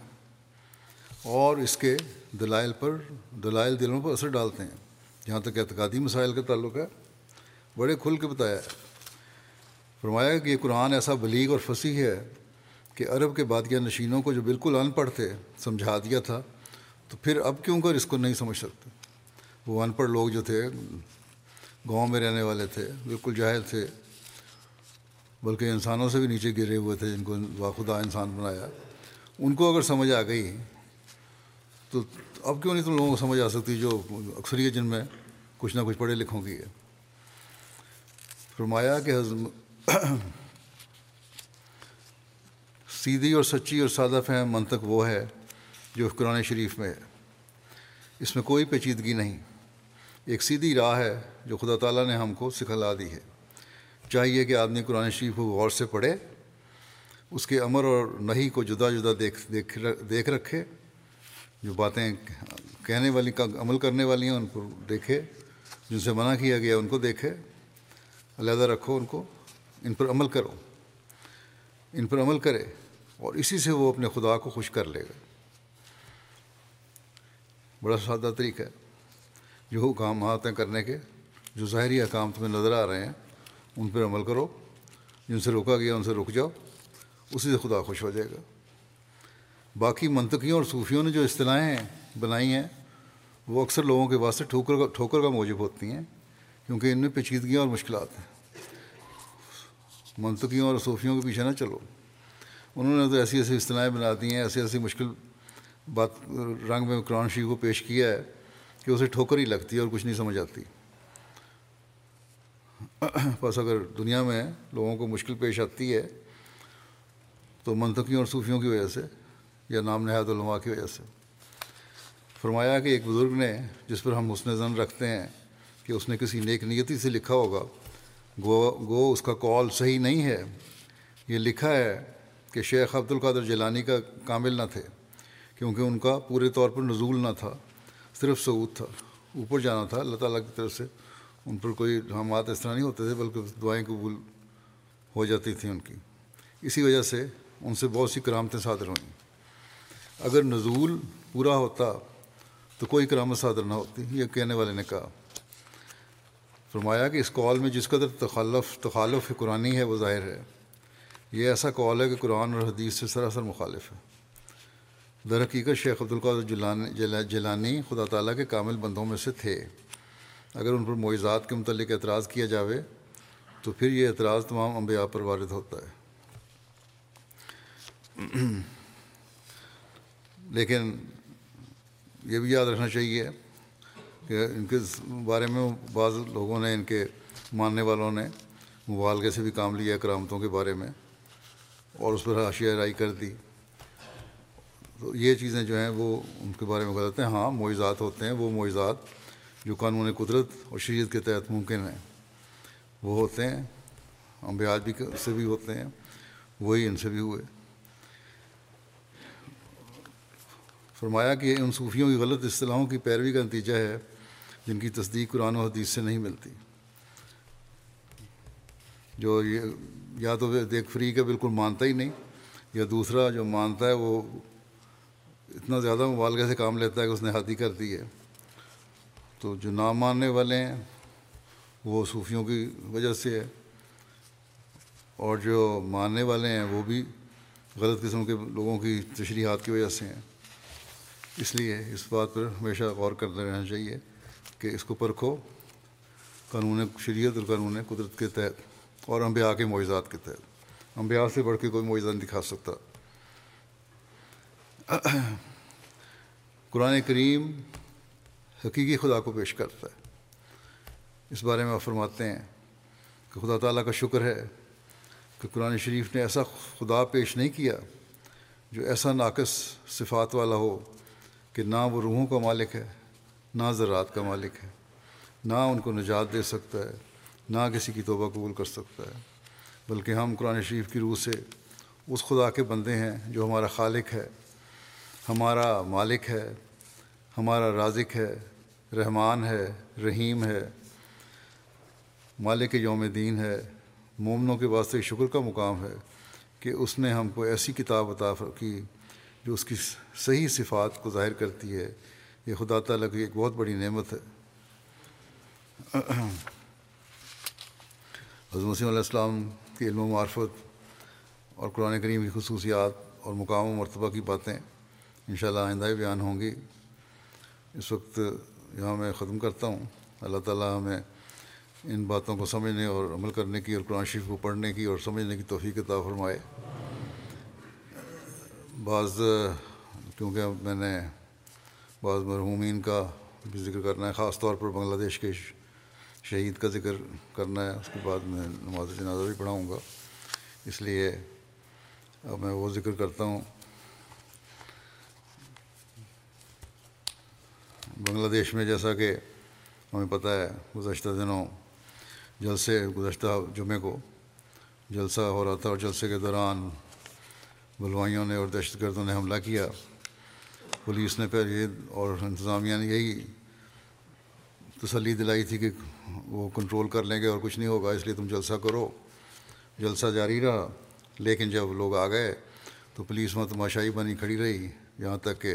اور اس کے دلائل پر، دلائل دلوں پر اثر ڈالتے ہیں۔ جہاں تک اعتقادی مسائل کا تعلق ہے، بڑے کھل کے بتایا ہے۔ فرمایا کہ یہ قرآن ایسا بلیغ اور فصیح ہے کہ عرب کے بادیہ نشینوں کو جو بالکل ان پڑھ تھے سمجھا دیا تھا، تو پھر اب کیوں کر اس کو نہیں سمجھ سکتے؟ وہ ان پڑھ لوگ جو تھے، گاؤں میں رہنے والے تھے، بالکل جاہل تھے، بلکہ انسانوں سے بھی نیچے گرے ہوئے تھے، جن کو باخدا انسان بنایا۔ ان کو اگر سمجھ آ گئی، تو اب کیوں نہیں تم لوگوں کو سمجھ آ سکتی جو اکثریت جن میں کچھ نہ کچھ پڑھے لکھوں کی ہے فرمایا کہ حضم سیدھی اور سچی اور سادہ فہم منطق وہ ہے جو قرآن شریف میں ہے۔ اس میں کوئی پیچیدگی نہیں۔ ایک سیدھی راہ ہے جو خدا تعالیٰ نے ہم کو سکھلا دی ہے۔ چاہیے کہ آدمی قرآن شریف کو غور سے پڑھے، اس کے امر اور نہیں کو جدا جدا دیکھ دیکھ دیکھ رکھے، جو باتیں کہنے والی کا عمل کرنے والی ہیں، ان کو دیکھے، جن سے منع کیا گیا، ان کو دیکھے۔ علیحدہ رکھو ان کو، ان پر عمل کرو۔ ان پر عمل کرے اور اسی سے وہ اپنے خدا کو خوش کر لے گا۔ بڑا سادہ طریقہ ہے۔ جو حکامات ہیں کرنے کے جو ظاہری احکام تمہیں نظر آ رہے ہیں، ان پر عمل کرو۔ جن سے روکا گیا، ان سے رک جاؤ۔ اسی سے خدا خوش ہو جائے گا۔ باقی منطقیوں اور صوفیوں نے جو اصطلاحیں بنائی ہیں، وہ اکثر لوگوں کے واسطے ٹھوکر کا ٹھوکر کا موجب ہوتی ہیں، کیونکہ ان میں پیچیدگیاں اور مشکلات ہیں۔ منطقیوں اور صوفیوں کے پیچھے نہ چلو۔ انہوں نے تو ایسی ایسی اصطلاحیں بنا دی ہیں، ایسی ایسی مشکل بات رنگ میں قرآن شریف کو پیش کیا ہے۔ کہ اسے ٹھوکر ہی لگتی ہے اور کچھ نہیں سمجھ آتی۔ بس اگر دنیا میں لوگوں کو مشکل پیش آتی ہے، تو منطقیوں اور صوفیوں کی وجہ سے یا نام نہایت علماء کی وجہ سے۔ فرمایا کہ ایک بزرگ نے جس پر ہم حسن زن رکھتے ہیں کہ اس نے کسی نیک نیتی سے لکھا ہوگا، گو گو اس کا کال صحیح نہیں ہے۔ یہ لکھا ہے کہ شیخ عبد القادر جیلانی کا کامل نہ تھے، کیونکہ ان کا پورے طور پر نزول نہ تھا۔ صرف سعود تھا۔ اوپر جانا تھا، اللہ تعالیٰ کی طرف سے۔ ان پر کوئی رحمات اس طرح نہیں ہوتے تھے، بلکہ دعائیں قبول ہو جاتی تھیں ان کی۔ اسی وجہ سے ان سے بہت سی کرامتیں صادر ہوئیں۔ اگر نزول پورا ہوتا تو کوئی کرامت صادر نہ ہوتی، یہ کہنے والے نے کہا۔ فرمایا کہ اس کال میں جس قدر تخلف تخالف قرآنی ہے، وہ ظاہر ہے۔ یہ ایسا کال ہے کہ قرآن اور حدیث سے سراسر مخالف ہے۔ در حقیقت شیخ عبدالقادر جلانی جیلانی خدا تعالیٰ کے کامل بندوں میں سے تھے۔ اگر ان پر معیزات کے متعلق اعتراض کیا جاوے، تو پھر یہ اعتراض تمام انبیاء پر وارد ہوتا ہے۔ لیکن یہ بھی یاد رکھنا چاہیے کہ ان کے بارے میں بعض لوگوں نے، ان کے ماننے والوں نے مبالغے سے بھی کام لیا، کرامتوں کے بارے میں، اور اس پر حاشیہ رائی کر دی۔ تو یہ چیزیں جو ہیں وہ ان کے بارے میں غلط ہیں۔ ہاں معیزات ہوتے ہیں، وہ معیزات جو قانون قدرت اور شریعت کے تحت ممکن ہیں۔ وہ ہوتے ہیں امبیاج بھی سے بھی ہوتے ہیں، وہی ان سے بھی ہوئے۔ فرمایا کہ ان صوفیوں کی غلط اصطلاحوں کی پیروی کا نتیجہ ہے جن کی تصدیق قرآن و حدیث سے نہیں ملتی۔ جو یہ، یا تو دیکھ فری کا بالکل مانتا ہی نہیں، یا دوسرا جو مانتا ہے وہ اتنا زیادہ مبالغہ سے کام لیتا ہے کہ اس نے حادی کر دی ہے۔ تو جو نہ ماننے والے ہیں، وہ صوفیوں کی وجہ سے ہے۔ اور جو ماننے والے ہیں، وہ بھی غلط قسم کے لوگوں کی تشریحات کی وجہ سے ہیں۔ اس لیے اس بات پر ہمیشہ غور کرتے رہنا چاہیے کہ اس کو پرکھو۔ قانون شریعت اور قانون قدرت کے تحت اور انبیاء کے معجزات کے تحت۔ انبیاء سے بڑھ کے کوئی معجزہ نہیں دکھا سکتا۔ قرآن کریم حقیقی خدا کو پیش کرتا ہے۔ اس بارے میں آپ فرماتے ہیں کہ خدا تعالیٰ کا شکر ہے کہ قرآن شریف نے ایسا خدا پیش نہیں کیا جو ایسا ناقص صفات والا ہو کہ نہ وہ روحوں کا مالک ہے، نہ ذرات کا مالک ہے، نہ ان کو نجات دے سکتا ہے، نہ کسی کی توبہ قبول کر سکتا ہے۔ بلکہ ہم قرآن شریف کی روح سے اس خدا کے بندے ہیں جو ہمارا خالق ہے۔ ہمارا مالک ہے، ہمارا رازق ہے، رحمان ہے، رحیم ہے، مالک یوم دین ہے۔ مومنوں کے واسطے شکر کا مقام ہے کہ اس نے ہم کو ایسی کتاب عطا کی جو اس کی صحیح صفات کو ظاہر کرتی ہے۔ یہ خدا تعالیٰ کی ایک بہت بڑی نعمت ہے۔ حضرت مسیم علیہ السلام کی علم و معرفت اور قرآن کریم کی خصوصیات اور مقام و مرتبہ کی باتیں انشاءاللہ آئندہ ہی بیان ہوں گی۔ اس وقت یہاں میں ختم کرتا ہوں۔ اللہ تعالیٰ ہمیں ان باتوں کو سمجھنے اور عمل کرنے کی اور قرآن شریف کو پڑھنے کی اور سمجھنے کی توفیق عطا فرمائے۔ بعض، کیونکہ میں نے بعض مرحومین کا بھی ذکر کرنا ہے، خاص طور پر بنگلہ دیش کے شہید کا ذکر کرنا ہے، اس کے بعد میں نماز جنازہ بھی پڑھاؤں گا۔ اس لیے اب میں وہ ذکر کرتا ہوں۔ بنگلہ دیش میں جیسا کہ ہمیں پتہ ہے، گزشتہ دنوں جلسے، گزشتہ جمعے کو جلسہ ہو رہا تھا اور جلسے کے دوران بلوائیوں نے اور دہشت گردوں نے حملہ کیا۔ پولیس نے پھر یہ اور انتظامیہ نے یہی تسلی دلائی تھی کہ وہ کنٹرول کر لیں گے اور کچھ نہیں ہوگا، اس لیے تم جلسہ کرو۔ جلسہ جاری رہا، لیکن جب لوگ آ گئے تو پولیس وہاں تماشائی بنی کھڑی رہی۔ یہاں تک کہ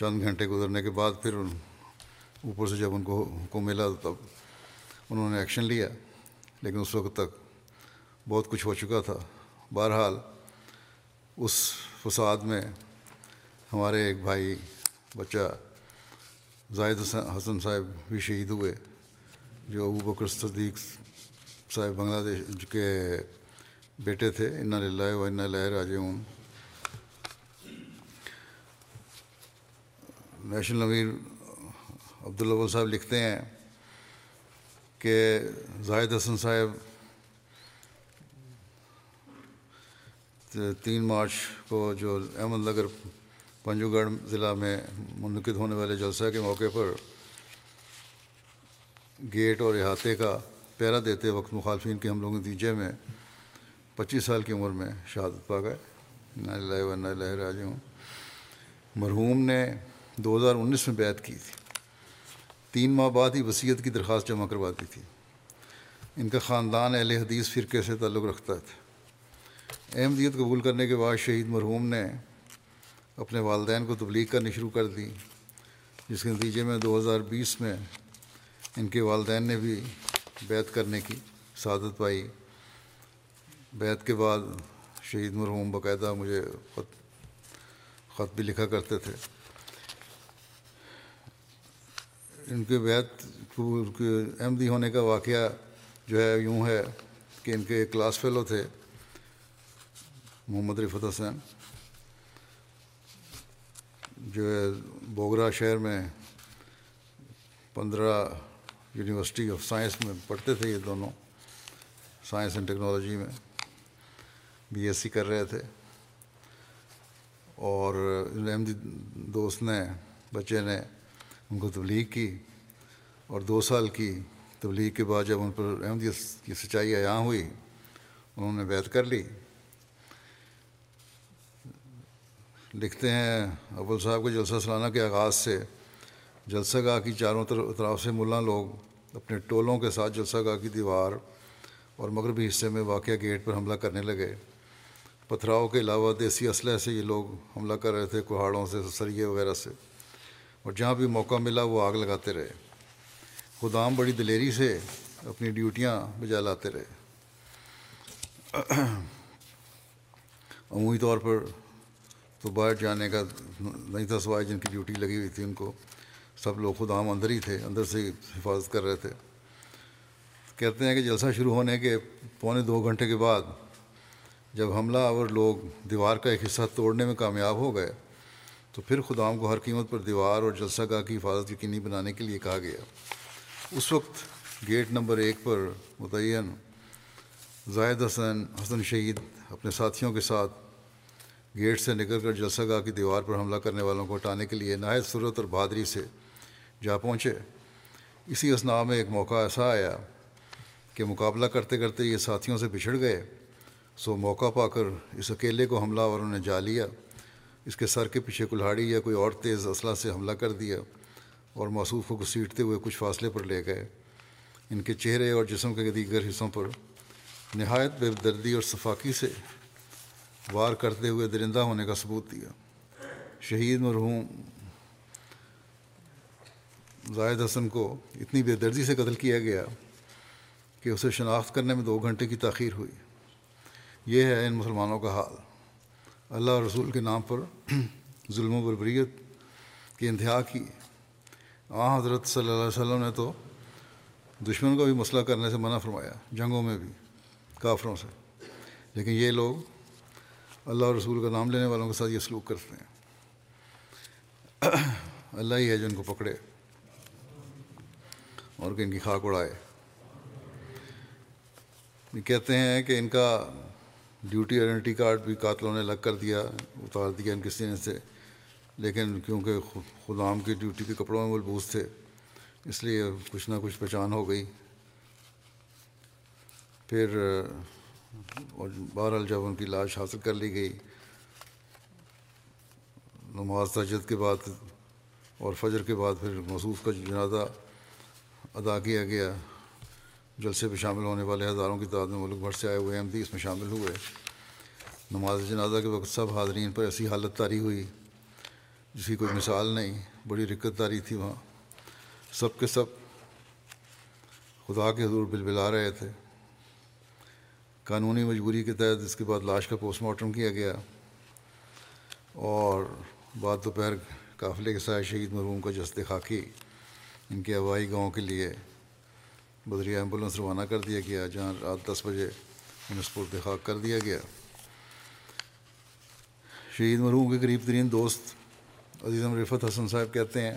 چند گھنٹے گزرنے کے بعد پھر اوپر سے جب ان کو حکم ملا تب انہوں نے ایکشن لیا۔ لیکن اس وقت تک بہت کچھ ہو چکا تھا۔ بہرحال اس فساد میں ہمارے ایک بھائی بچہ زاہد حسن صاحب بھی شہید ہوئے، جو ابو بکر صدیق صاحب بنگلہ دیش کے بیٹے تھے۔ ان لہ و ان لہ راجعون۔ نیشنل امیر عبداللہ صاحب لکھتے ہیں کہ زاہد حسن صاحب تین مارچ کو جو احمد نگر پنجو گڑھ ضلع میں منعقد ہونے والے جلسہ کے موقع پر گیٹ اور احاطے کا پیرا دیتے وقت مخالفین کے حملوں کے نتیجے میں پچیس سال کی عمر میں شہادت پا گئے۔ نہ لہ راج ہوں مرحوم نے دو ہزار انیس میں بیعت کی تھی۔ تین ماہ بعد ہی وصیت کی درخواست جمع کروا دی تھی۔ ان کا خاندان اہل حدیث فرقے سے تعلق رکھتا تھا۔ احمدیت قبول کرنے کے بعد شہید مرحوم نے اپنے والدین کو تبلیغ کرنی شروع کر دی، جس کے نتیجے میں دو ہزار بیس میں ان کے والدین نے بھی بیت کرنے کی سعادت پائی۔ بیت کے بعد شہید مرحوم باقاعدہ مجھے خط خط بھی لکھا کرتے تھے۔ ان کے بیت احمدی ہونے کا واقعہ جو ہے یوں ہے کہ ان کے ایک کلاس فیلو تھے، محمد رفت حسین، جو ہے بوگرا شہر میں پندرہ یونیورسٹی آف سائنس میں پڑھتے تھے یہ دونوں، سائنس اینڈ ٹیکنالوجی میں بی ایس سی کر رہے تھے۔ اور احمدی دوست نے، بچے نے ان کو تبلیغ کی اور دو سال کی تبلیغ کے بعد جب ان پر احمدیت کی سچائی عیاں ہوئی، انہوں نے بیت کر لی۔ لکھتے ہیں ابول صاحب کے جلسہ سلانہ کے آغاز سے، جلسہ گاہ کی چاروں طرف سے ملا لوگ اپنے ٹولوں کے ساتھ جلسہ گاہ کی دیوار اور مغربی حصے میں واقع گیٹ پر حملہ کرنے لگے۔ پتھراؤں کے علاوہ دیسی اسلحے سے یہ لوگ حملہ کر رہے تھے کوہاڑوں سے سریے وغیرہ سے۔ اور جہاں بھی موقع ملا وہ آگ لگاتے رہے۔ خدام بڑی دلیری سے اپنی ڈیوٹیاں بجا لاتے رہے۔ عمومی طور پر تو باہر جانے کا نہیں تھا سوائے جن کی ڈیوٹی لگی ہوئی تھی ان کو۔ سب لوگ خود عام اندر ہی تھے، اندر سے حفاظت کر رہے تھے۔ کہتے ہیں کہ جلسہ شروع ہونے کے پونے دو گھنٹے کے بعد جب حملہ آور لوگ دیوار کا ایک حصہ توڑنے میں کامیاب ہو گئے تو پھر خدام کو ہر قیمت پر دیوار اور جلسہ گاہ کی حفاظت یقینی بنانے کے لیے کہا گیا۔ اس وقت گیٹ نمبر ایک پر متعین زاہد حسن حسن شہید اپنے ساتھیوں کے ساتھ گیٹ سے نکل کر جلسہ گاہ کی دیوار پر حملہ کرنے والوں کو ہٹانے کے لیے نہایت صورت اور بہادری سے جا پہنچے۔ اسی اسنا میں ایک موقع ایسا آیا کہ مقابلہ کرتے کرتے یہ ساتھیوں سے بچھڑ گئے۔ سو موقع پا کر اس اکیلے کو حملہ اور انہیں جا لیا۔ اس کے سر کے پیچھے کلہاڑی یا کوئی اور تیز اسلحہ سے حملہ کر دیا اور موصوف کو گھسیٹتے ہوئے کچھ فاصلے پر لے گئے۔ ان کے چہرے اور جسم کے دیگر حصوں پر نہایت بے دردی اور صفاقی سے وار کرتے ہوئے درندہ ہونے کا ثبوت دیا۔ شہید مرحوم زاہد حسن کو اتنی بے دردی سے قتل کیا گیا کہ اسے شناخت کرنے میں دو گھنٹے کی تاخیر ہوئی۔ یہ ہے ان مسلمانوں کا حال۔ اللہ اور رسول کے نام پر ظلم و بربریت کی انتہا کی۔ آ، حضرت صلی اللہ علیہ وسلم نے تو دشمن کا بھی مسئلہ کرنے سے منع فرمایا، جنگوں میں بھی، کافروں سے۔ لیکن یہ لوگ اللہ اور رسول کا نام لینے والوں کے ساتھ یہ سلوک کرتے ہیں۔ اللہ ہی ہے جو ان کو پکڑے اور کہ ان کی خاک اڑائے۔ کہتے ہیں کہ ان کا ڈیوٹی آئیڈینٹی کارڈ بھی قاتلوں نے الگ کر دیا، اتار دیا ان کے سینے سے۔ لیکن کیونکہ خدام کی ڈیوٹی کے کپڑوں میں ملبوس تھے، اس لیے کچھ نہ کچھ پہچان ہو گئی۔ پھر بہرحال جب ان کی لاش حاصل کر لی گئی، نماز تجد کے بعد اور فجر کے بعد پھر مصوف کا جنازہ ادا کیا گیا۔ جلسے پہ شامل ہونے والے ہزاروں کی تعداد میں ملک بھر سے آئے ہوئے احمدی اس میں شامل ہوئے۔ نماز جنازہ کے وقت سب حاضرین پر ایسی حالت تاری ہوئی، جس کی کوئی مثال نہیں، بڑی رکت تاری تھی وہاں۔ سب کے سب خدا کے حضور بل بلا رہے تھے۔ قانونی مجبوری کے تحت اس کے بعد لاش کا پوسٹ مارٹم کیا گیا۔ اور بعد دوپہر قافلے کے ساتھ شہید مرحوم کا جسد خاکی ان کے ہوائی گاؤں کے لیے بدری ایمبولنس روانہ کر دیا گیا، جہاں رات دس بجے انہیں سپرد خاک کر دیا گیا۔ شہید مرحوم کے قریب ترین دوست عزیزم رفت حسن صاحب کہتے ہیں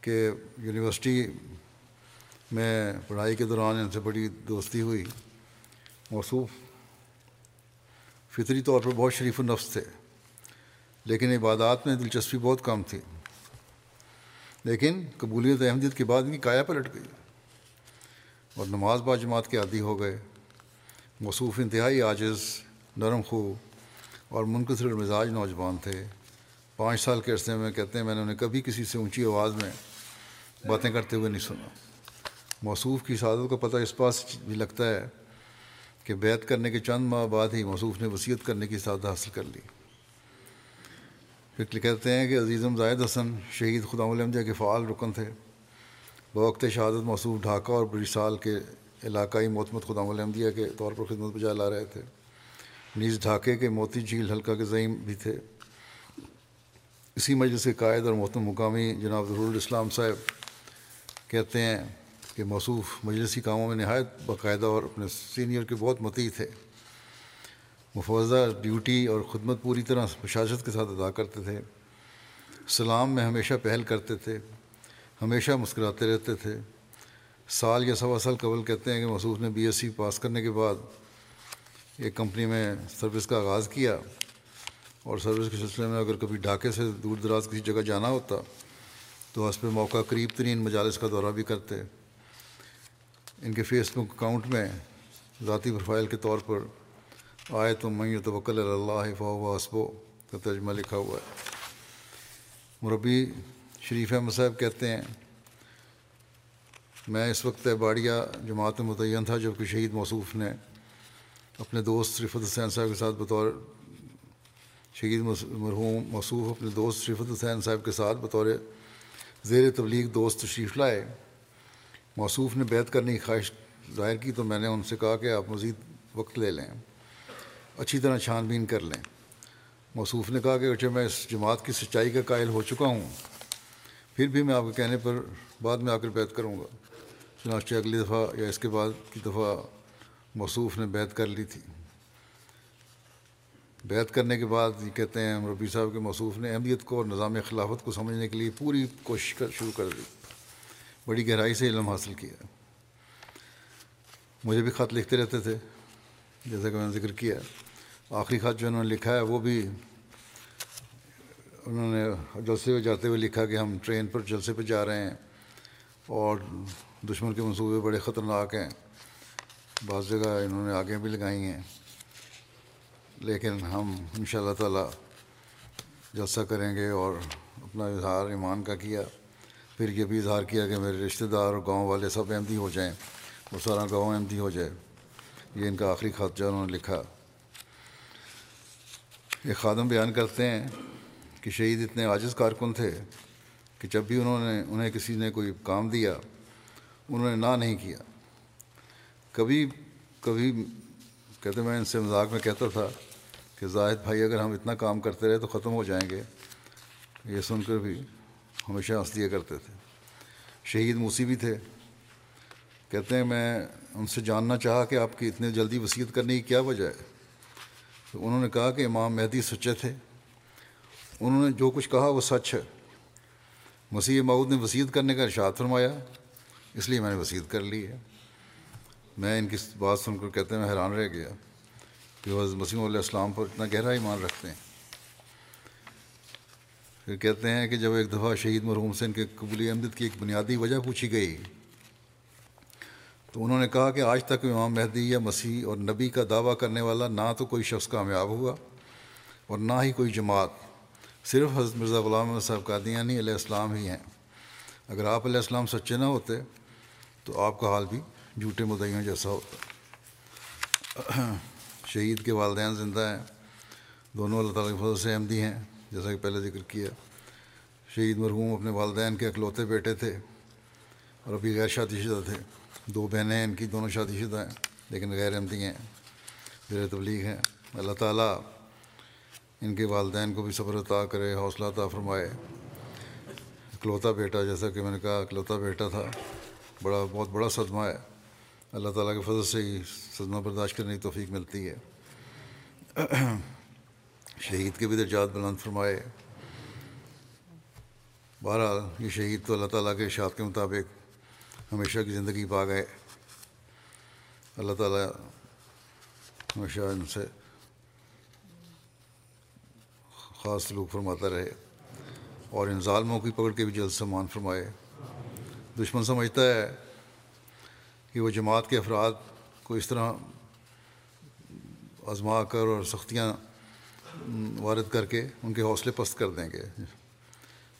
کہ یونیورسٹی میں پڑھائی کے دوران ان سے بڑی دوستی ہوئی۔ موصوف فطری طور پر بہت شریف النفس تھے، لیکن عبادات میں دلچسپی بہت کم تھی۔ لیکن قبولیت احمدیت کے بعد ان کی کایا پلٹ گئی۔ اور نماز با جماعت کے عادی ہو گئے۔ موصوف انتہائی عاجز، نرم خو اور منقصر مزاج نوجوان تھے۔ پانچ سال کے عرصے میں کہتے ہیں، میں نے انہیں کبھی کسی سے اونچی آواز میں باتیں کرتے ہوئے نہیں سنا۔ موصوف کی سعادت کا پتہ اس پاس بھی لگتا ہے کہ بیت کرنے کے چند ماہ بعد ہی موصوف نے وصیت کرنے کی سعادت حاصل کر لی۔ پھر کہتے ہیں کہ عزیزم زائد حسن، شہید خدا الحمدیہ کے فعال رکن تھے۔ بوقت شہادت موصوف ڈھاکہ اور بری سال کے علاقائی محتمد خدا الحمدیہ کے طور پر خدمت بجا لا رہے تھے۔ نیز ڈھاکے کے موتی جھیل حلقہ کے ضعیم بھی تھے۔ اسی مجلس کے قائد اور محتم مقامی جناب ضرور الاسلام صاحب کہتے ہیں کہ موصوف مجلسی کاموں میں نہایت باقاعدہ اور اپنے سینئر کے بہت متی تھے۔ مفوضہ ڈیوٹی اور خدمت پوری طرح پرشاست کے ساتھ ادا کرتے تھے۔ سلام میں ہمیشہ پہل کرتے تھے، ہمیشہ مسکراتے رہتے تھے۔ سال یا سوا سال قبل کہتے ہیں کہ مصوف نے بی ایس سی پاس کرنے کے بعد ایک کمپنی میں سروس کا آغاز کیا۔ اور سروس کے سلسلے میں اگر کبھی ڈھاکے سے دور دراز کسی جگہ جانا ہوتا تو اس پہ موقع قریب ترین مجالس کا دورہ بھی کرتے۔ ان کے فیس بک اکاؤنٹ میں ذاتی پروفائل کے طور پر آئے تو میں توکل اللہ فا اسبو کا ترجمہ لکھا ہوا ہے۔ مربی شریف احمد صاحب کہتے ہیں، میں اس وقت باڑیا جماعت میں متعین تھا جبکہ شہید موصوف نے اپنے دوست رفت حسین صاحب کے ساتھ بطور شہید مرحوم موصوف اپنے دوست رفت حسین صاحب کے ساتھ بطور زیر تبلیغ دوست تشریف لائے۔ موصوف نے بیت کرنے کی خواہش ظاہر کی، تو میں نے ان سے کہا کہ آپ مزید وقت لے لیں۔ اچھی طرح چھان بین کر لیں۔ موصوف نے کہا کہ اچھا میں اس جماعت کی سچائی کا قائل ہو چکا ہوں۔ پھر بھی میں آپ کے کہنے پر بعد میں آ کر بیت کروں گا۔ چنانچہ اگلی دفعہ یا اس کے بعد کی دفعہ موصوف نے بیت کر لی تھی۔ بیت کرنے کے بعد یہ کہتے ہیں ربی صاحب کے موصوف نے اہمیت کو اور نظام خلافت کو سمجھنے کے لیے پوری کوشش کر شروع کر دی۔ بڑی گہرائی سے علم حاصل کیا۔ مجھے بھی خط لکھتے رہتے تھے۔ جیسا کہ میں نے ذکر کیا آخری خط جو انہوں نے لکھا ہے وہ بھی انہوں نے جلسے ہوئے جاتے ہوئے لکھا کہ ہم ٹرین پر جلسے پہ جا رہے ہیں اور دشمن کے منصوبے بڑے خطرناک ہیں۔ بعض جگہ انہوں نے آگے بھی لگائی ہیں۔ لیکن ہم ان شاء اللہ تعالیٰ جلسہ کریں گے اور اپنا اظہار ایمان کا کیا۔ پھر یہ بھی اظہار کیا کہ میرے رشتہ دار اور گاؤں والے سب احمدی ہو جائیں۔ اور سارا گاؤں احمدی ہو جائے۔ یہ ان کا آخری خط جو انہوں نے لکھا۔ یہ خادم بیان کرتے ہیں کہ شہید اتنے عاجز کارکن تھے کہ جب بھی انہوں نے انہیں کسی نے کوئی کام دیا، انہوں نے نہ نہیں کیا۔ کبھی کبھی کہتے میں ان سے مذاق میں کہتا تھا کہ زاہد بھائی اگر ہم اتنا کام کرتے رہے تو ختم ہو جائیں گے۔ یہ سن کر بھی ہمیشہ ہنس دیا کرتے تھے۔ شہید موسی بھی تھے۔ کہتے ہیں، میں ان سے جاننا چاہا کہ آپ کی اتنی جلدی وصیت کرنے کی کیا وجہ ہے؟ تو انہوں نے کہا کہ امام مہدی سچے تھے۔ انہوں نے جو کچھ کہا وہ سچ ہے۔ مسیح مود نے وصیت کرنے کا ارشاد فرمایا، اس لیے میں نے وصیت کر لی ہے۔ میں ان کی بات سن کر کہتے ہیں میں حیران رہ گیا کہ وہ مسیم علیہ السلام پر اتنا گہرا ایمان رکھتے ہیں۔ پھر کہتے ہیں کہ جب ایک دفعہ شہید مرحوم سے ان کے قبولی احمد کی ایک بنیادی وجہ پوچھی گئی تو انہوں نے کہا کہ آج تک امام مہدی یا مسیح اور نبی کا دعویٰ کرنے والا نہ تو کوئی شخص کامیاب ہوا اور نہ ہی کوئی جماعت۔ صرف حضرت مرزا غلام صاحب قادیانی علیہ السلام ہی ہیں۔ اگر آپ علیہ السلام سچے نہ ہوتے تو آپ کا حال بھی جھوٹے مدعیوں جیسا ہوتا۔ شہید کے والدین زندہ ہیں۔ دونوں اللہ تعالیٰ کے فضل سے احمدی ہیں۔ جیسا کہ پہلے ذکر کیا، شہید مرحوم اپنے والدین کے اکلوتے بیٹے تھے اور ابھی غیر شادی شدہ تھے۔ دو بہنیں ہیں، ان کی دونوں شادی شدہ ہیں، لیکن غیر احمدی ہیں۔ زیر تبلیغ ہیں۔ اللہ تعالیٰ ان کے والدین کو بھی صبر عطا کرے، حوصلہ عطا فرمائے۔ اکلوتا بیٹا، جیسا کہ میں نے کہا، اکلوتا بیٹا تھا۔ بڑا، بہت بڑا صدمہ ہے۔ اللہ تعالیٰ کے فضل سے ہی صدمہ برداشت کرنے کی توفیق ملتی ہے۔ شہید کے بھی درجات بلند فرمائے۔ بہرحال یہ شہید تو اللہ تعالیٰ کے اشاعت کے مطابق ہمیشہ کی زندگی پا گئے اللہ تعالیٰ ہمیشہ ان سے خاص سلوک فرماتا رہے اور ان ظالموں کی پکڑ کے بھی جلد سامان فرمائے۔ دشمن سمجھتا ہے کہ وہ جماعت کے افراد کو اس طرح آزما کر اور سختیاں وارد کر کے ان کے حوصلے پست کر دیں گے۔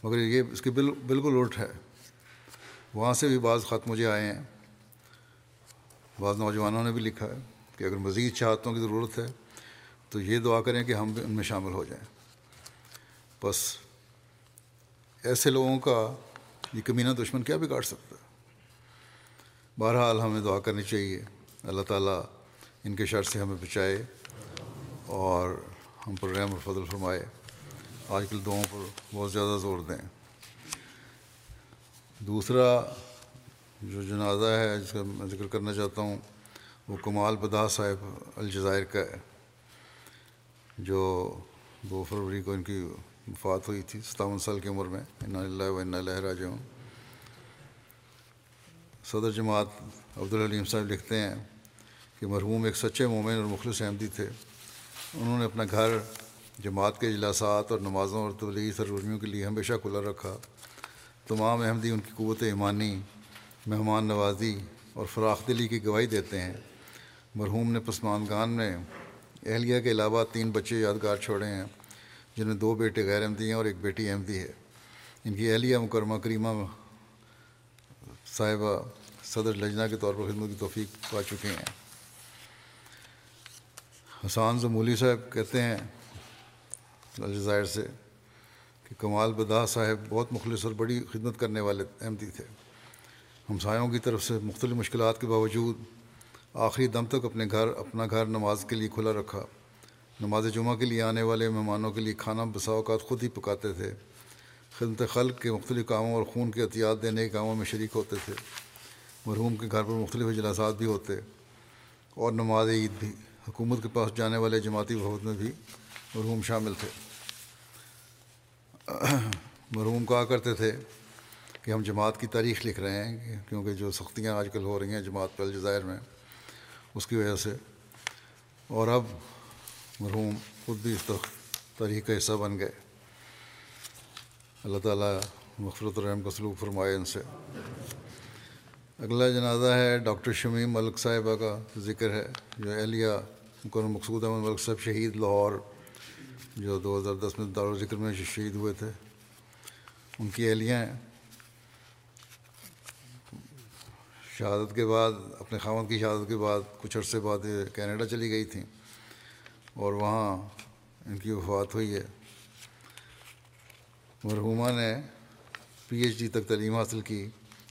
مگر یہ اس کے بالکل الٹ ہے۔ وہاں سے بھی بعض خط مجھے آئے ہیں۔ بعض نوجوانوں نے بھی لکھا ہے کہ اگر مزید چاہتوں کی ضرورت ہے تو یہ دعا کریں کہ ہم بھی ان میں شامل ہو جائیں۔ بس ایسے لوگوں کا یہ کمینہ دشمن کیا بگاڑ سکتا ہے؟ بہرحال ہمیں دعا کرنی چاہیے۔ اللہ تعالیٰ ان کے شر سے ہمیں بچائے اور ہم پر رحم اور فضل فرمائے۔ آج کل دعاؤں پر بہت زیادہ زور دیں۔ دوسرا جو جنازہ ہے، جس کا میں ذکر کرنا چاہتا ہوں، وہ کمال بدا صاحب الجزائر کا ہے، جو دو فروری کو ان کی وفات ہوئی تھی، ستاون سال کی عمر میں ان اللہ و ان اللہ راجعون۔ صدر جماعت عبدالحلیم صاحب لکھتے ہیں کہ مرحوم ایک سچے مومن اور مخلص احمدی تھے۔ انہوں نے اپنا گھر جماعت کے اجلاسات اور نمازوں اور تبلیغی سرگرمیوں کے لیے ہمیشہ کھلا رکھا۔ تمام احمدی ان کی قوت ایمانی، مہمان نوازی اور فراخ دلی کی گواہی دیتے ہیں۔ مرحوم نے پسمانگان میں اہلیہ کے علاوہ تین بچے یادگار چھوڑے ہیں جن میں دو بیٹے غیر احمدی ہیں اور ایک بیٹی احمدی ہے۔ ان کی اہلیہ مکرمہ کریمہ صاحبہ صدر لجنا کے طور پر خدمت کی توفیق پا چکے ہیں۔ حسان زمولی صاحب کہتے ہیں، الجزائر سے کہ کمال بدا صاحب بہت مخلص اور بڑی خدمت کرنے والے احمدی تھے۔ ہمسایوں کی طرف سے مختلف مشکلات کے باوجود آخری دم تک اپنے گھر، اپنا گھر نماز کے لیے کھلا رکھا۔ نماز جمعہ کے لیے آنے والے مہمانوں کے لیے کھانا، بسا اوقات خود ہی پکاتے تھے۔ خدمت خلق کے مختلف کاموں اور خون کے احتیاط دینے کے کاموں میں شریک ہوتے تھے۔ مرحوم کے گھر پر مختلف اجلاسات بھی ہوتے اور نماز عید بھی۔ حکومت کے پاس جانے والے جماعتی بہت میں بھی مرحوم شامل تھے۔ مرحوم کہا کرتے تھے کہ ہم جماعت کی تاریخ لکھ رہے ہیں، کیونکہ جو سختیاں آج کل ہو رہی ہیں جماعت پہ الجزائر میں، اس کی وجہ سے۔ اور اب مرحوم خود بھی اس تاریخ کا حصہ بن گئے۔ اللہ تعالیٰ مغفرت الرحم کا سلوک فرمائے ان سے۔ اگلا جنازہ ہے ڈاکٹر شمیم ملک صاحبہ کا ذکر ہے، جو اہلیہ مقصود احمد ملک صاحب شہید لاہور۔ جو دو ہزار دس میں دار ذکر میں شہید ہوئے تھے، ان کی اہلیہ ہیں۔ شہادت کے بعد، اپنے خامد کی شہادت کے بعد کچھ عرصے بعد کینیڈا چلی گئی تھیں۔ اور وہاں ان کی وفات ہوئی ہے۔ مرحومہ نے پی ایچ ڈی تک تعلیم حاصل کی،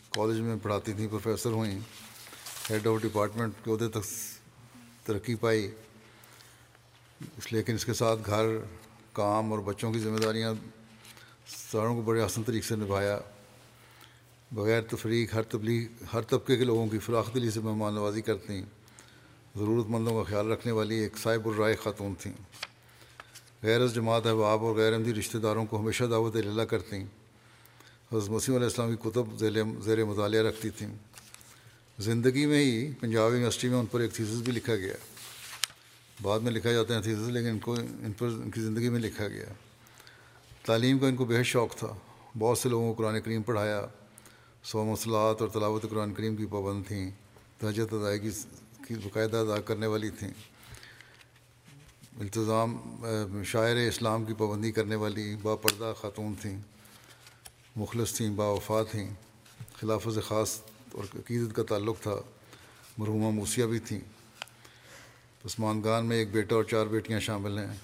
کالج میں پڑھاتی تھیں، پروفیسر ہوئیں۔ ہیڈ آف ڈپارٹمنٹ کے عہدے تک ترقی پائی۔ اس لیکن اس کے ساتھ گھر، کام اور بچوں کی ذمہ داریاں ساروں کو بڑے آسان طریقے سے نبھایا۔ بغیر تفریق، ہر تبلیغ، ہر طبقے کے لوگوں کی فراخ دلی سے مہمان نوازی کرتی ضرورت مندوں کا خیال رکھنے والی ایک صاحب الرائے خاتون تھیں۔ غیر جماعت احباب اور غیر عمدی رشتہ داروں کو ہمیشہ دعوت اللہ کرتیں حضرت مسیم علیہ السلام کی کتب زیر مطالعہ رکھتی تھیں۔ زندگی میں ہی پنجاب یونیورسٹی میں ان پر ایک تھیسس بھی لکھا گیا۔ بعد میں لکھا جاتا ہے تھیسس لیکن ان کو، ان پر، ان کی زندگی میں لکھا گیا۔ تعلیم کا ان کو بہت شوق تھا۔ بہت سے لوگوں کو قرآن کریم پڑھایا۔ سو مسلات اور تلاوت قرآن کریم کی پابند تھیں۔ تہجت ادائیگی کی باقاعدہ ادا کرنے والی تھیں۔ التظام شاعر اسلام کی پابندی کرنے والی، با پردہ خاتون تھیں۔ مخلص تھیں، با وفا تھیں۔ خلاف خاص اور عقیدت کا تعلق تھا۔ مرحومہ موسیہ بھی تھیں۔ عثمان گان میں ایک بیٹا اور چار بیٹیاں شامل ہیں۔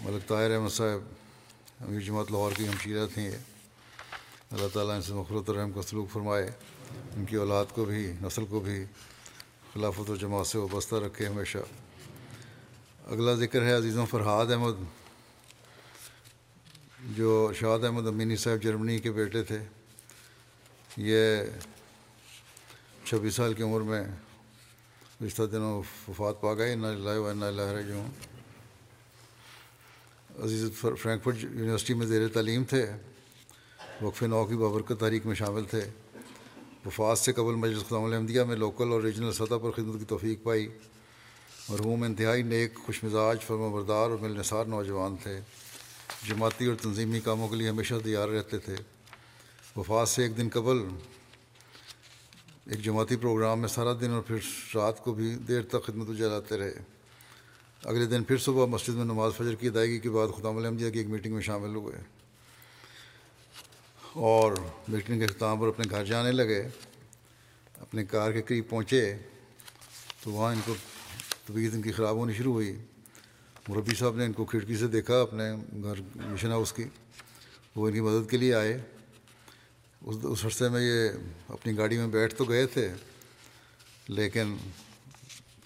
ملک طاہر احمد صاحب، امیر جماعت لاہور کی ہمشیرہ تھیں۔ یہ اللہ تعالیٰ ان سے مخلط الرحم کا سلوک فرمائے۔ ان کی اولاد کو بھی، نسل کو بھی خلافت و جماعت سے وابستہ رکھے ہمیشہ۔ اگلا ذکر ہے عزیزوں فرحاد احمد، جو شاد احمد امینی صاحب جرمنی کے بیٹے تھے۔ یہ چھبیس سال کی عمر میں رشتہ دنوں وفات پا گئے نہ لائے و نہ لہر جو عزیز فرینکفرٹ یونیورسٹی میں زیر تعلیم تھے وقف نو کی بابرکت تحریک میں شامل تھے وفات سے قبل مجلس خدام الحمدیہ میں لوکل اور ریجنل سطح پر خدمت کی توفیق پائی مرحوم انتہائی نیک خوش مزاج فرما بردار اور ملنثار نوجوان تھے جماعتی اور تنظیمی کاموں کے لیے ہمیشہ تیار رہتے تھے وفات سے ایک دن قبل ایک جماعتی پروگرام میں سارا دن اور پھر رات کو بھی دیر تک خدمت جلاتے رہے۔ اگلے دن پھر صبح مسجد میں نماز فجر کی ادائیگی کے بعد خدام الحمدیہ کی ایک میٹنگ میں شامل ہوئے۔ اور میٹنگ کے اختتام پر اپنے گھر جانے لگے۔ اپنے کار کے قریب پہنچے تو وہاں ان کو طبیعت ان کی خراب ہونی شروع ہوئی۔ مربی صاحب نے ان کو کھڑکی سے دیکھا اپنے گھر مشن ہاؤس کی۔ وہ ان کی مدد کے لیے آئے۔ اس اس عرصے میں یہ اپنی گاڑی میں بیٹھ تو گئے تھے، لیکن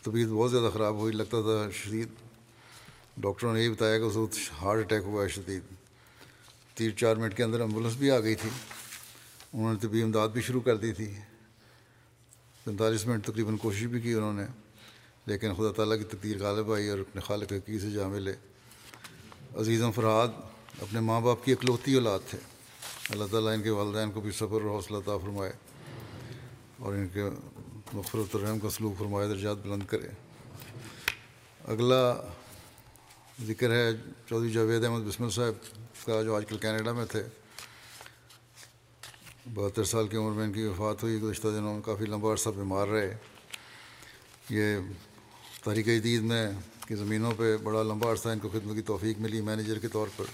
طبیعت بہت زیادہ خراب ہوئی، لگتا تھا شدید۔ ڈاکٹروں نے یہ بتایا کہ اس وقت ہارٹ اٹیک ہوا ہے شدید۔ تین چار منٹ کے اندر ایمبولینس بھی آ گئی تھی۔ انہوں نے طبی امداد بھی شروع کر دی تھی۔ پینتالیس منٹ تقریباً کوشش بھی کی انہوں نے، لیکن خدا تعالیٰ کی تقدیر غالب آئی اور اپنے خالق حقیقی سے جا ملے عزیزم فرحاد، اپنے ماں باپ کی اکلوتی اولاد تھے۔ اللہ تعالیٰ ان کے والدین کو بھی صبر اور حوصلہ طا فرمائے اور ان کے مغفرت الرحم کا سلوک فرمائے، درجات بلند کرے۔ اگلا ذکر ہے چودھری جاوید احمد بسمل صاحب کا، جو آج کل کینیڈا میں تھے۔ بہتر سال کی عمر میں ان کی وفات ہوئی، گزشتہ دنوں میں کافی لمبا عرصہ بیمار رہے۔ یہ تحریک جدید میں کی زمینوں پہ بڑا لمبا عرصہ ان کو خدمت کی توفیق ملی۔ مینیجر کے طور پر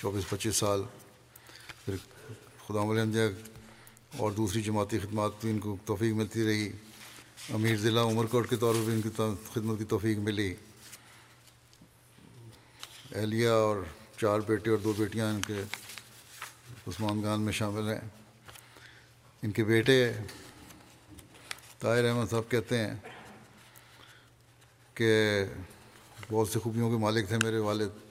چوبیس پچیس سال۔ پھر خدا الحمدیہ اور دوسری جماعتی خدمات بھی ان کو توفیق ملتی رہی۔ امیر ضلع عمر کوٹ کے طور پر بھی ان کی خدمت کی توفیق ملی۔ اہلیہ اور چار بیٹے اور دو بیٹیاں ان کے عثمان گان میں شامل ہیں۔ ان کے بیٹے طاہر احمد صاحب کہتے ہیں کہ بہت سے خوبیوں کے مالک تھے میرے والد۔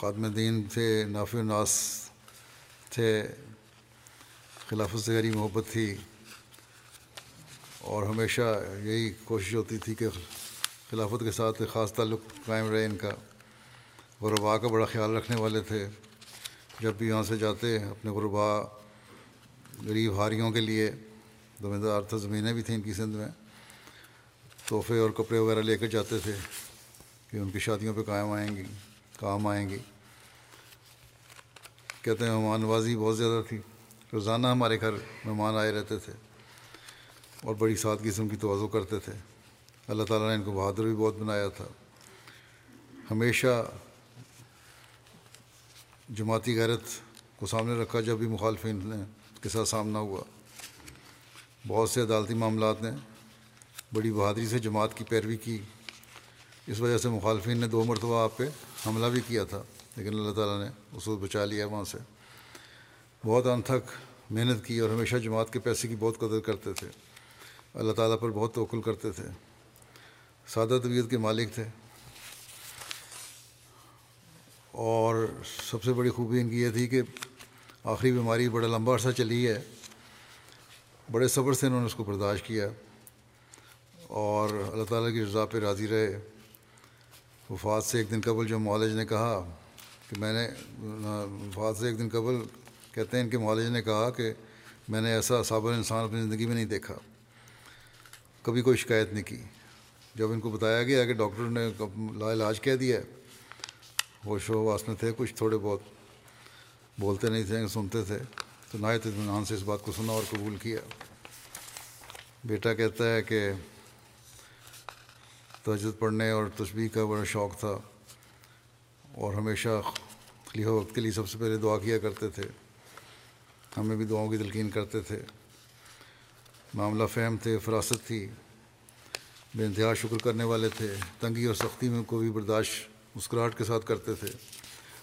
خاتم دین تھے، نافع ناس تھے خلافت سے غریب محبت تھی۔ اور ہمیشہ یہی کوشش ہوتی تھی کہ خلافت کے ساتھ ایک خاص تعلق قائم رہے ان کا۔ غربا کا بڑا خیال رکھنے والے تھے۔ جب بھی یہاں سے جاتے اپنے غربا غریب ہاریوں کے لیے، زمیندار تھا زمینیں بھی تھیں ان کی سندھ میں، تحفے اور کپڑے وغیرہ لے کر جاتے تھے کہ ان کی شادیوں پہ قائم آئیں گی۔ کام آئیں گی کہتے ہیں مہمان نوازی بہت زیادہ تھی۔ روزانہ ہمارے گھر مہمان آئے رہتے تھے اور بڑی سات قسم کی توازو کرتے تھے۔ اللہ تعالیٰ نے ان کو بہادر بھی بہت بنایا تھا۔ ہمیشہ جماعتی غیرت کو سامنے رکھا جب بھی مخالفین نے کے ساتھ سامنا ہوا۔ بہت سے عدالتی معاملات نے بڑی بہادری سے جماعت کی پیروی کی۔ اس وجہ سے مخالفین نے دو مرتبہ آپ پہ حملہ بھی کیا تھا، لیکن اللہ تعالیٰ نے اس کو بچا لیا وہاں سے۔ بہت انتھک محنت کی اور ہمیشہ جماعت کے پیسے کی بہت قدر کرتے تھے۔ اللہ تعالیٰ پر بہت توقل کرتے تھے۔ سادہ طبیعت کے مالک تھے۔ اور سب سے بڑی خوبی ان کی یہ تھی کہ آخری بیماری بڑا لمبا عرصہ چلی ہے۔ بڑے صبر سے انہوں نے اس کو برداشت کیا اور اللہ تعالیٰ کی رضا پہ راضی رہے۔ وفات سے ایک دن قبل جو معالج نے کہا کہ میں نے، وفات سے ایک دن قبل کہتے ہیں ان کے معالج نے کہا کہ میں نے ایسا صابر انسان اپنی زندگی میں نہیں دیکھا۔ کبھی کوئی شکایت نہیں کی۔ جب ان کو بتایا گیا کہ ڈاکٹر نے لا علاج کہہ دیا ہوش و واس میں تھے، کچھ تھوڑے بہت بولتے نہیں تھے، سنتے تھے۔ تو نایت اطمینان سے اس بات کو سنا اور قبول کیا۔ بیٹا کہتا ہے کہ تجد پڑھنے اور تشبیح کا بڑا شوق تھا اور ہمیشہ خلیفہ وقت کے لیے سب سے پہلے دعا کیا کرتے تھے۔ ہمیں بھی دعاؤں کی تلقین کرتے تھے۔ معاملہ فہم تھے، فراست تھی، بے انتہا شکر کرنے والے تھے۔ تنگی اور سختی میں کو بھی برداشت مسکراہٹ کے ساتھ کرتے تھے۔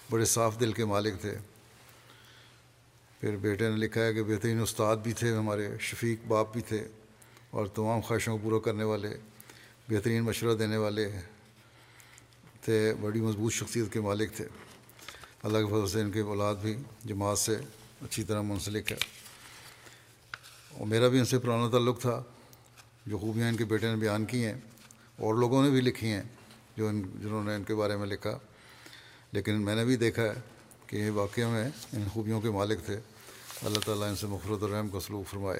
بڑے صاف دل کے مالک تھے۔ پھر بیٹے نے لکھا ہے کہ بہترین استاد بھی تھے، ہمارے شفیق باپ بھی تھے اور تمام خواہشوں کو پورا کرنے والے۔ بہترین مشورہ دینے والے تھے، بڑی مضبوط شخصیت کے مالک تھے۔ اللہ کے فضل سے ان کے اولاد بھی جماعت سے اچھی طرح منسلک ہے۔ اور میرا بھی ان سے پرانا تعلق تھا، جو خوبیاں ان کے بیٹے نے بیان کی ہیں، اور لوگوں نے بھی لکھی ہیں، جو ان، جنہوں نے ان کے بارے میں لکھا۔ لیکن میں نے بھی دیکھا ہے کہ یہ واقعہ میں ان خوبیوں کے مالک تھے۔ اللہ تعالیٰ ان سے مفرت الرحم کا سلوک فرمائے۔